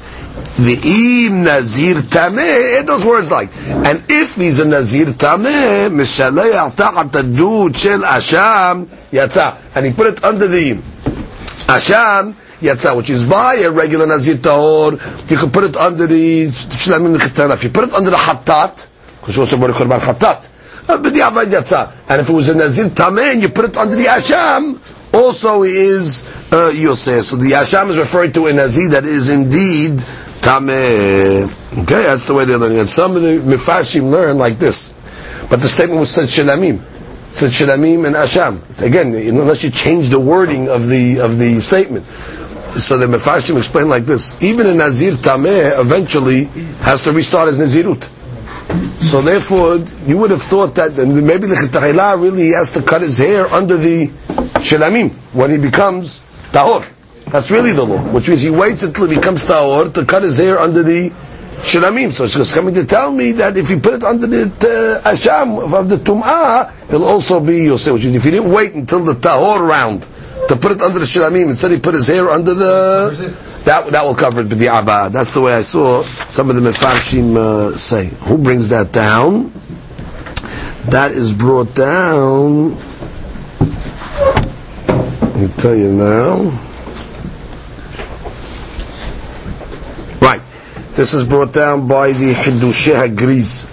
V'im Nazir Tameh, those words like, and if he's a Nazir Tameh, Mishalei Ta'at Adud Shel Asham, Yatza, and he put it under the Asham, Yatza, which is by a regular Nazir Tahor, you can put it under the Shlamim L'Chetana. If you put it under the Hattat, because you also put a Korban Hattat, uh, B'di'avad Yatza. And if it was a Nazir Tameh, and you put it under the Asham, also is uh, Yosef. So the Asham is referring to a Nazir that is indeed Tameh. Okay, that's the way they're learning. Some of the Mifashim learn like this. But the statement was said Shilamim. Said Shilamim and Asham. Again, unless you change the wording of the of the statement. So the Mefashim explain like this: even a Nazir Tameh eventually has to restart his Nazirut. So therefore, you would have thought that maybe the Chetayla really has to cut his hair under the Shilamim when he becomes Tahor. That's really the law, which means he waits until he becomes Tahor to cut his hair under the Shilamim. So it's coming to tell me that if you put it under the Asham of the Tum'ah, it'll also be Yosef. Which is if he didn't wait until the Tahor round to put it under the Shilamim, instead he put his hair under the... That, that will cover it, but the Abba. That's the way I saw some of the Mefarshim uh, say. Who brings that down? That is brought down... I'll tell you now. Right. This is brought down by the Hidusheh Hagriz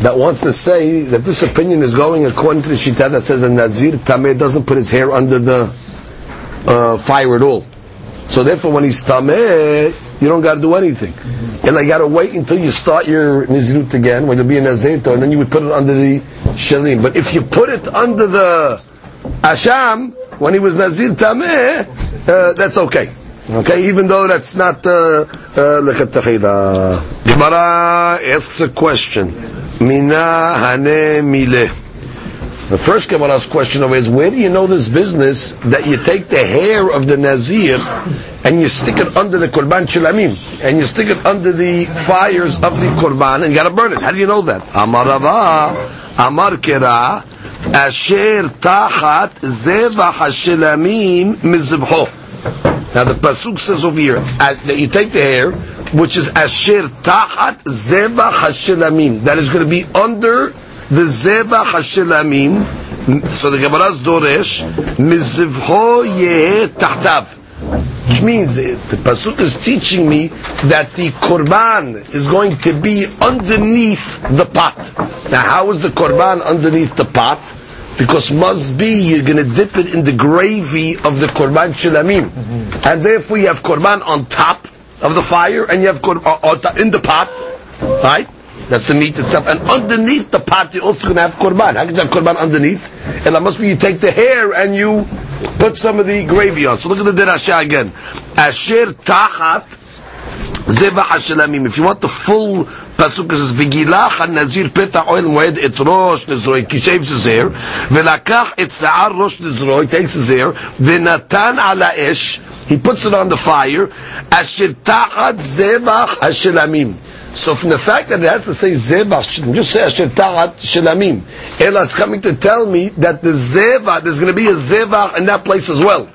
that wants to say that this opinion is going according to the Shita that says a Nazir Tameh doesn't put his hair under the uh, fire at all. So therefore when he's Tameh, you don't got to do anything. And I got to wait until you start your Nizrut again, when you'll be a Nazirto, and then you would put it under the Shalim. But if you put it under the Asham, when he was Nazir Tameh, uh, that's okay. Okay, even though that's not lechatachila. Uh, Gemara asks a question. Mina hane mile. The first Gemara's question over is, where do you know this business that you take the hair of the Nazir and you stick it under the Korban Shilamim, and you stick it under the fires of the Korban and you gotta burn it? How do you know that? Amar Rava, Amar Kera, Asher Tachat Zevach HaShilamim Mizibho. Now the pasuk says over here uh, that you take the hair, which is asher tachat zeva hashilamim. That is going to be under the zeva hashilamim. So the Gemara's doresh mizivho yeh tahtav. Which means the pasuk is teaching me that the korban is going to be underneath the pot. Now, how is the korban underneath the pot? because must be you're going to dip it in the gravy of the korban shilamim, mm-hmm. and therefore you have korban on top of the fire, and you have korban uh, in the pot, right? That's the meat itself, and underneath the pot you're also going to have korban. How can you have korban underneath? And that must be you take the hair and you put some of the gravy on. So look at the derasha again. Asher tachat Hashalamim. If you want the full pasuk, it says, "V'gilach ha-nazir peta Ohel Moed et rosh nizroi." He shaves his hair. V'lakach et sa'ar rosh nizroi. Takes his hair. V'natan ala esh. He puts it on the fire. Asher ta'ad zebah hashalamim. So from the fact that it has to say zebah, just say asher ta'at shilamim. Ela is coming to tell me that the zebah, there's going to be a zebah in that place as well.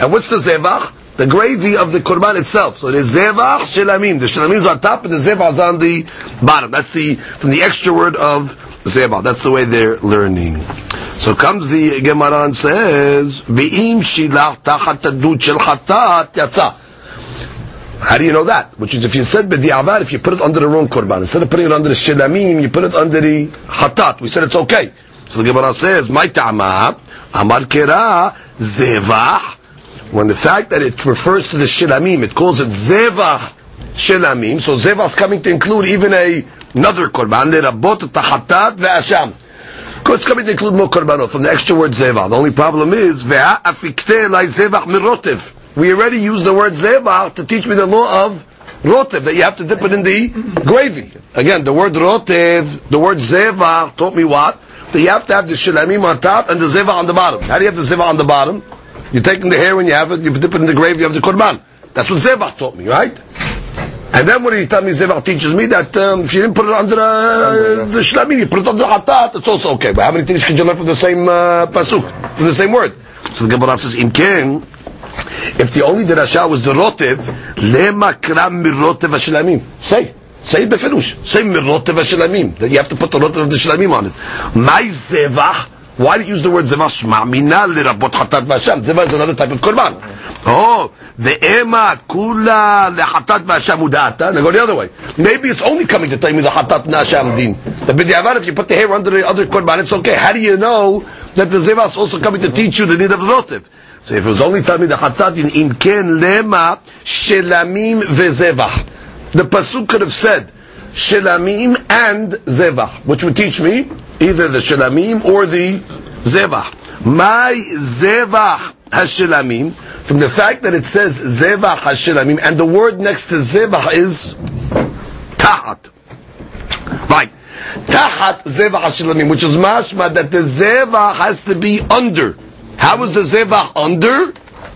And what's the zebah? the gravy of the korban itself. So the zevach shelamim. The shelamim is on top, and the zevach is on the bottom. That's the from the extra word of zevach. That's the way they're learning. So comes the Gemara and says, "Ve'im shilach tachat adut shel chatat yatsa." How do you know that? Which is if you said b'di'avad, if you put it under the wrong korban, instead of putting it under the shelamim, you put it under the hatat. We said it's okay. So the Gemara says, "My ta'ama amar kera zevach." when the fact that it refers to the shilamim, it calls it zeva shilamim, so zeva is coming to include even a another korban, lerabot tahatat ve'asham. It's coming to include more korbanot from the extra word zeva. The only problem is ve'afikte like zevach mirotev. We already used the word zeva to teach me the law of rotev, that you have to dip it in the gravy. Again, the word rotev, the word zeva taught me what? That you have to have the shilamim on top and the zeva on the bottom. How do you have the zeva on the bottom? You're taking the hair when you have it, you dip it in the gravy of the korban. That's what zeva taught me, right? And then do you tell me? Zevach teaches me that um, if you didn't put it under uh, the shlamim, you put it under the hatat, it's also okay. But how many things can you learn from the same uh, pasuk, from the same word? So the Gemara says, "Im if the only derasha was the rotev, lema kram mirotev hashlamim." Say, say befirush. Say mirotev hashlamim. That you have to put the rotev of the shlamim on it. My zevach. Why do you use the word zevach? Shma mina lirabot hatat v'asham. Zevach is another type of korban. Oh, the ema kula lehatat v'asham udata. Now go the other way. Maybe it's only coming to tell me the hatat v'asham din. The b'diavad, if you put the hair under the other korban, it's okay. How do you know that the zevach is also coming to teach you the need of the rotev? So if it was only hatat din, im ken lema shelamim ve'zevach. The pasuk could have said shelamim and zevach, which would teach me either the shelamim or the zevach. My zevach hashelamim, from the fact that it says zevach hashelamim, and the word next to zevach is tahat. Right. Tahat zevach hashelamim, which is mashma that the zevach has to be under. How is the zevach under?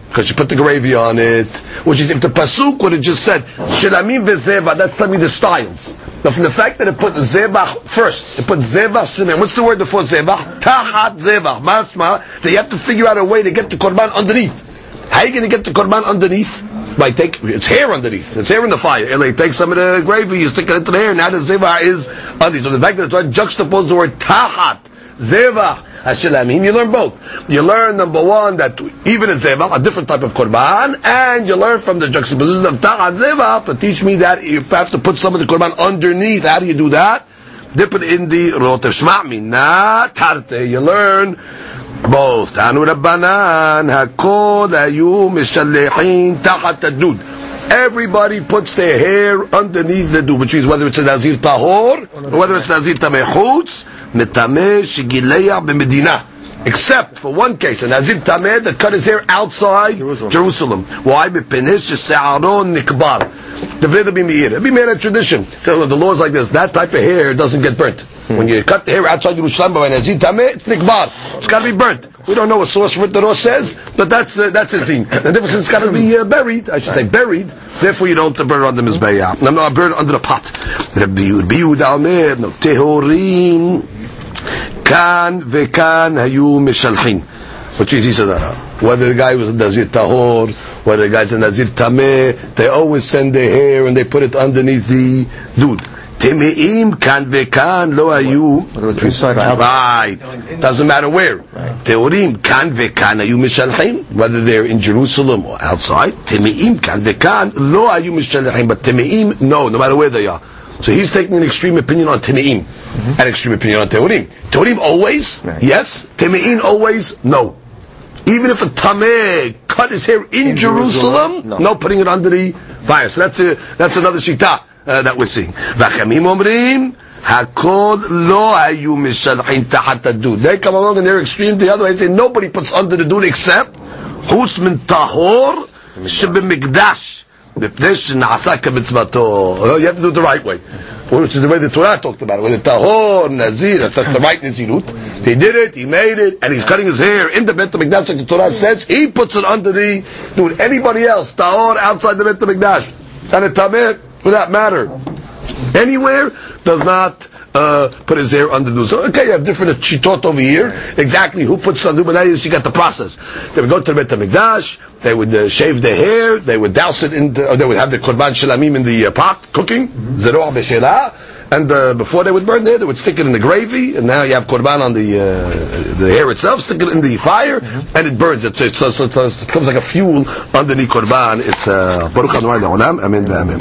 Because you put the gravy on it. Which is, if the pasuk would have just said, Shilamim ve'zeva, that's telling me the styles. But from the fact that it put zebach first, it put zebach shilamim. What's the word before zebach? Tahat zebach. Mashma, that you have to figure out a way to get the korban underneath. How are you going to get the korban underneath? By take, it's hair underneath. It's hair in the fire. And they take some of the gravy, you stick it into the hair, now the zebach is underneath. So the fact that it's juxtaposed the word tahat, zebach, Hashelamim, you learn both. You learn number one that even a zevach, a different type of korban, and you learn from the juxtaposition of ta'at zevach to teach me that you have to put some of the korban underneath. How do you do that? Dip it in the rotev shma'mi, not tarte. You learn both. Tanu Rabbanan, hakol ayu mishallechin ta'at adud. Everybody puts their hair underneath the do, which means whether it's a Nazir Tahor or whether it's Nazir Tameh Chutz, Metameh Shigileya B'Medina. Except for one case, a Nazir Tameh that cut his hair outside Jerusalem. Why? B'Penish Sa'aron Nikbar. The Vreda B'Meir. It'd be made a tradition. So the law is like this. That type of hair doesn't get burnt. When you cut the hair outside Jerusalem by Nazir Tameh, it's Nikbar. It's got to be burnt. We don't know what source for it the law says, but that's uh, that's his thing. The difference is it's got to be uh, buried. I should say buried. Therefore, you don't burn on the mizbeah. No, no, burn under the pot. Rabbi Yehuda Omer, no tehorim kan vekan hayu mishalchin. Which is he said. Whether the guy was a Nazir Tahor, whether the guy's a Nazir Tameh, they always send their hair and they put it underneath the dude. טמאים כאן וכאן לא היו, right, doesn't matter where, טהורים כאן וכאן היו משלחים, whether they're in Jerusalem or outside, טמאים כאן וכאן לא היו משלחים, but טמאים, no, no matter where they are. So he's taking an extreme opinion on טמאים, an extreme opinion on טהורים. טהורים always, yes, טמאים always, no. Even if a tameh cut his hair in, Jerusalem, no. putting it under the fire. So that's a, that's another shita uh, that we're seeing. והחמים אומרים, הכל לא היו משלחים תחת הדוד. They come along and they're extreme the other way. They say nobody puts under the dud except חוץ מן טהור שבמקדש. מפני שנעשה כמצוותו. You have to do it the right way. Which is the way the Torah talked about it. With the tahor, nazir, that's the right nazirut. He did it, he made it, and he's cutting his hair in the Bet HaMikdash like the Torah says. He puts it under the, dude, anybody else, tahor outside the Bet HaMikdash. And a tamir, for that matter, anywhere, does not uh, put his hair under the So okay, you have different chitot over here. Exactly who puts on but that is you got the process. They would go to the Bet HaMikdash, they would uh, shave their hair, they would douse it in the, or they would have the korban shalamim in the uh, pot cooking, zeroah b'shelah, and uh, before they would burn there, they would stick it in the gravy, and now you have korban on the uh, the hair itself, stick it in the fire, and it burns. It's, it's, it's, it's, it becomes like a fuel underneath korban. It's uh, Baruch Adonai Le'olam, Amen, Amen.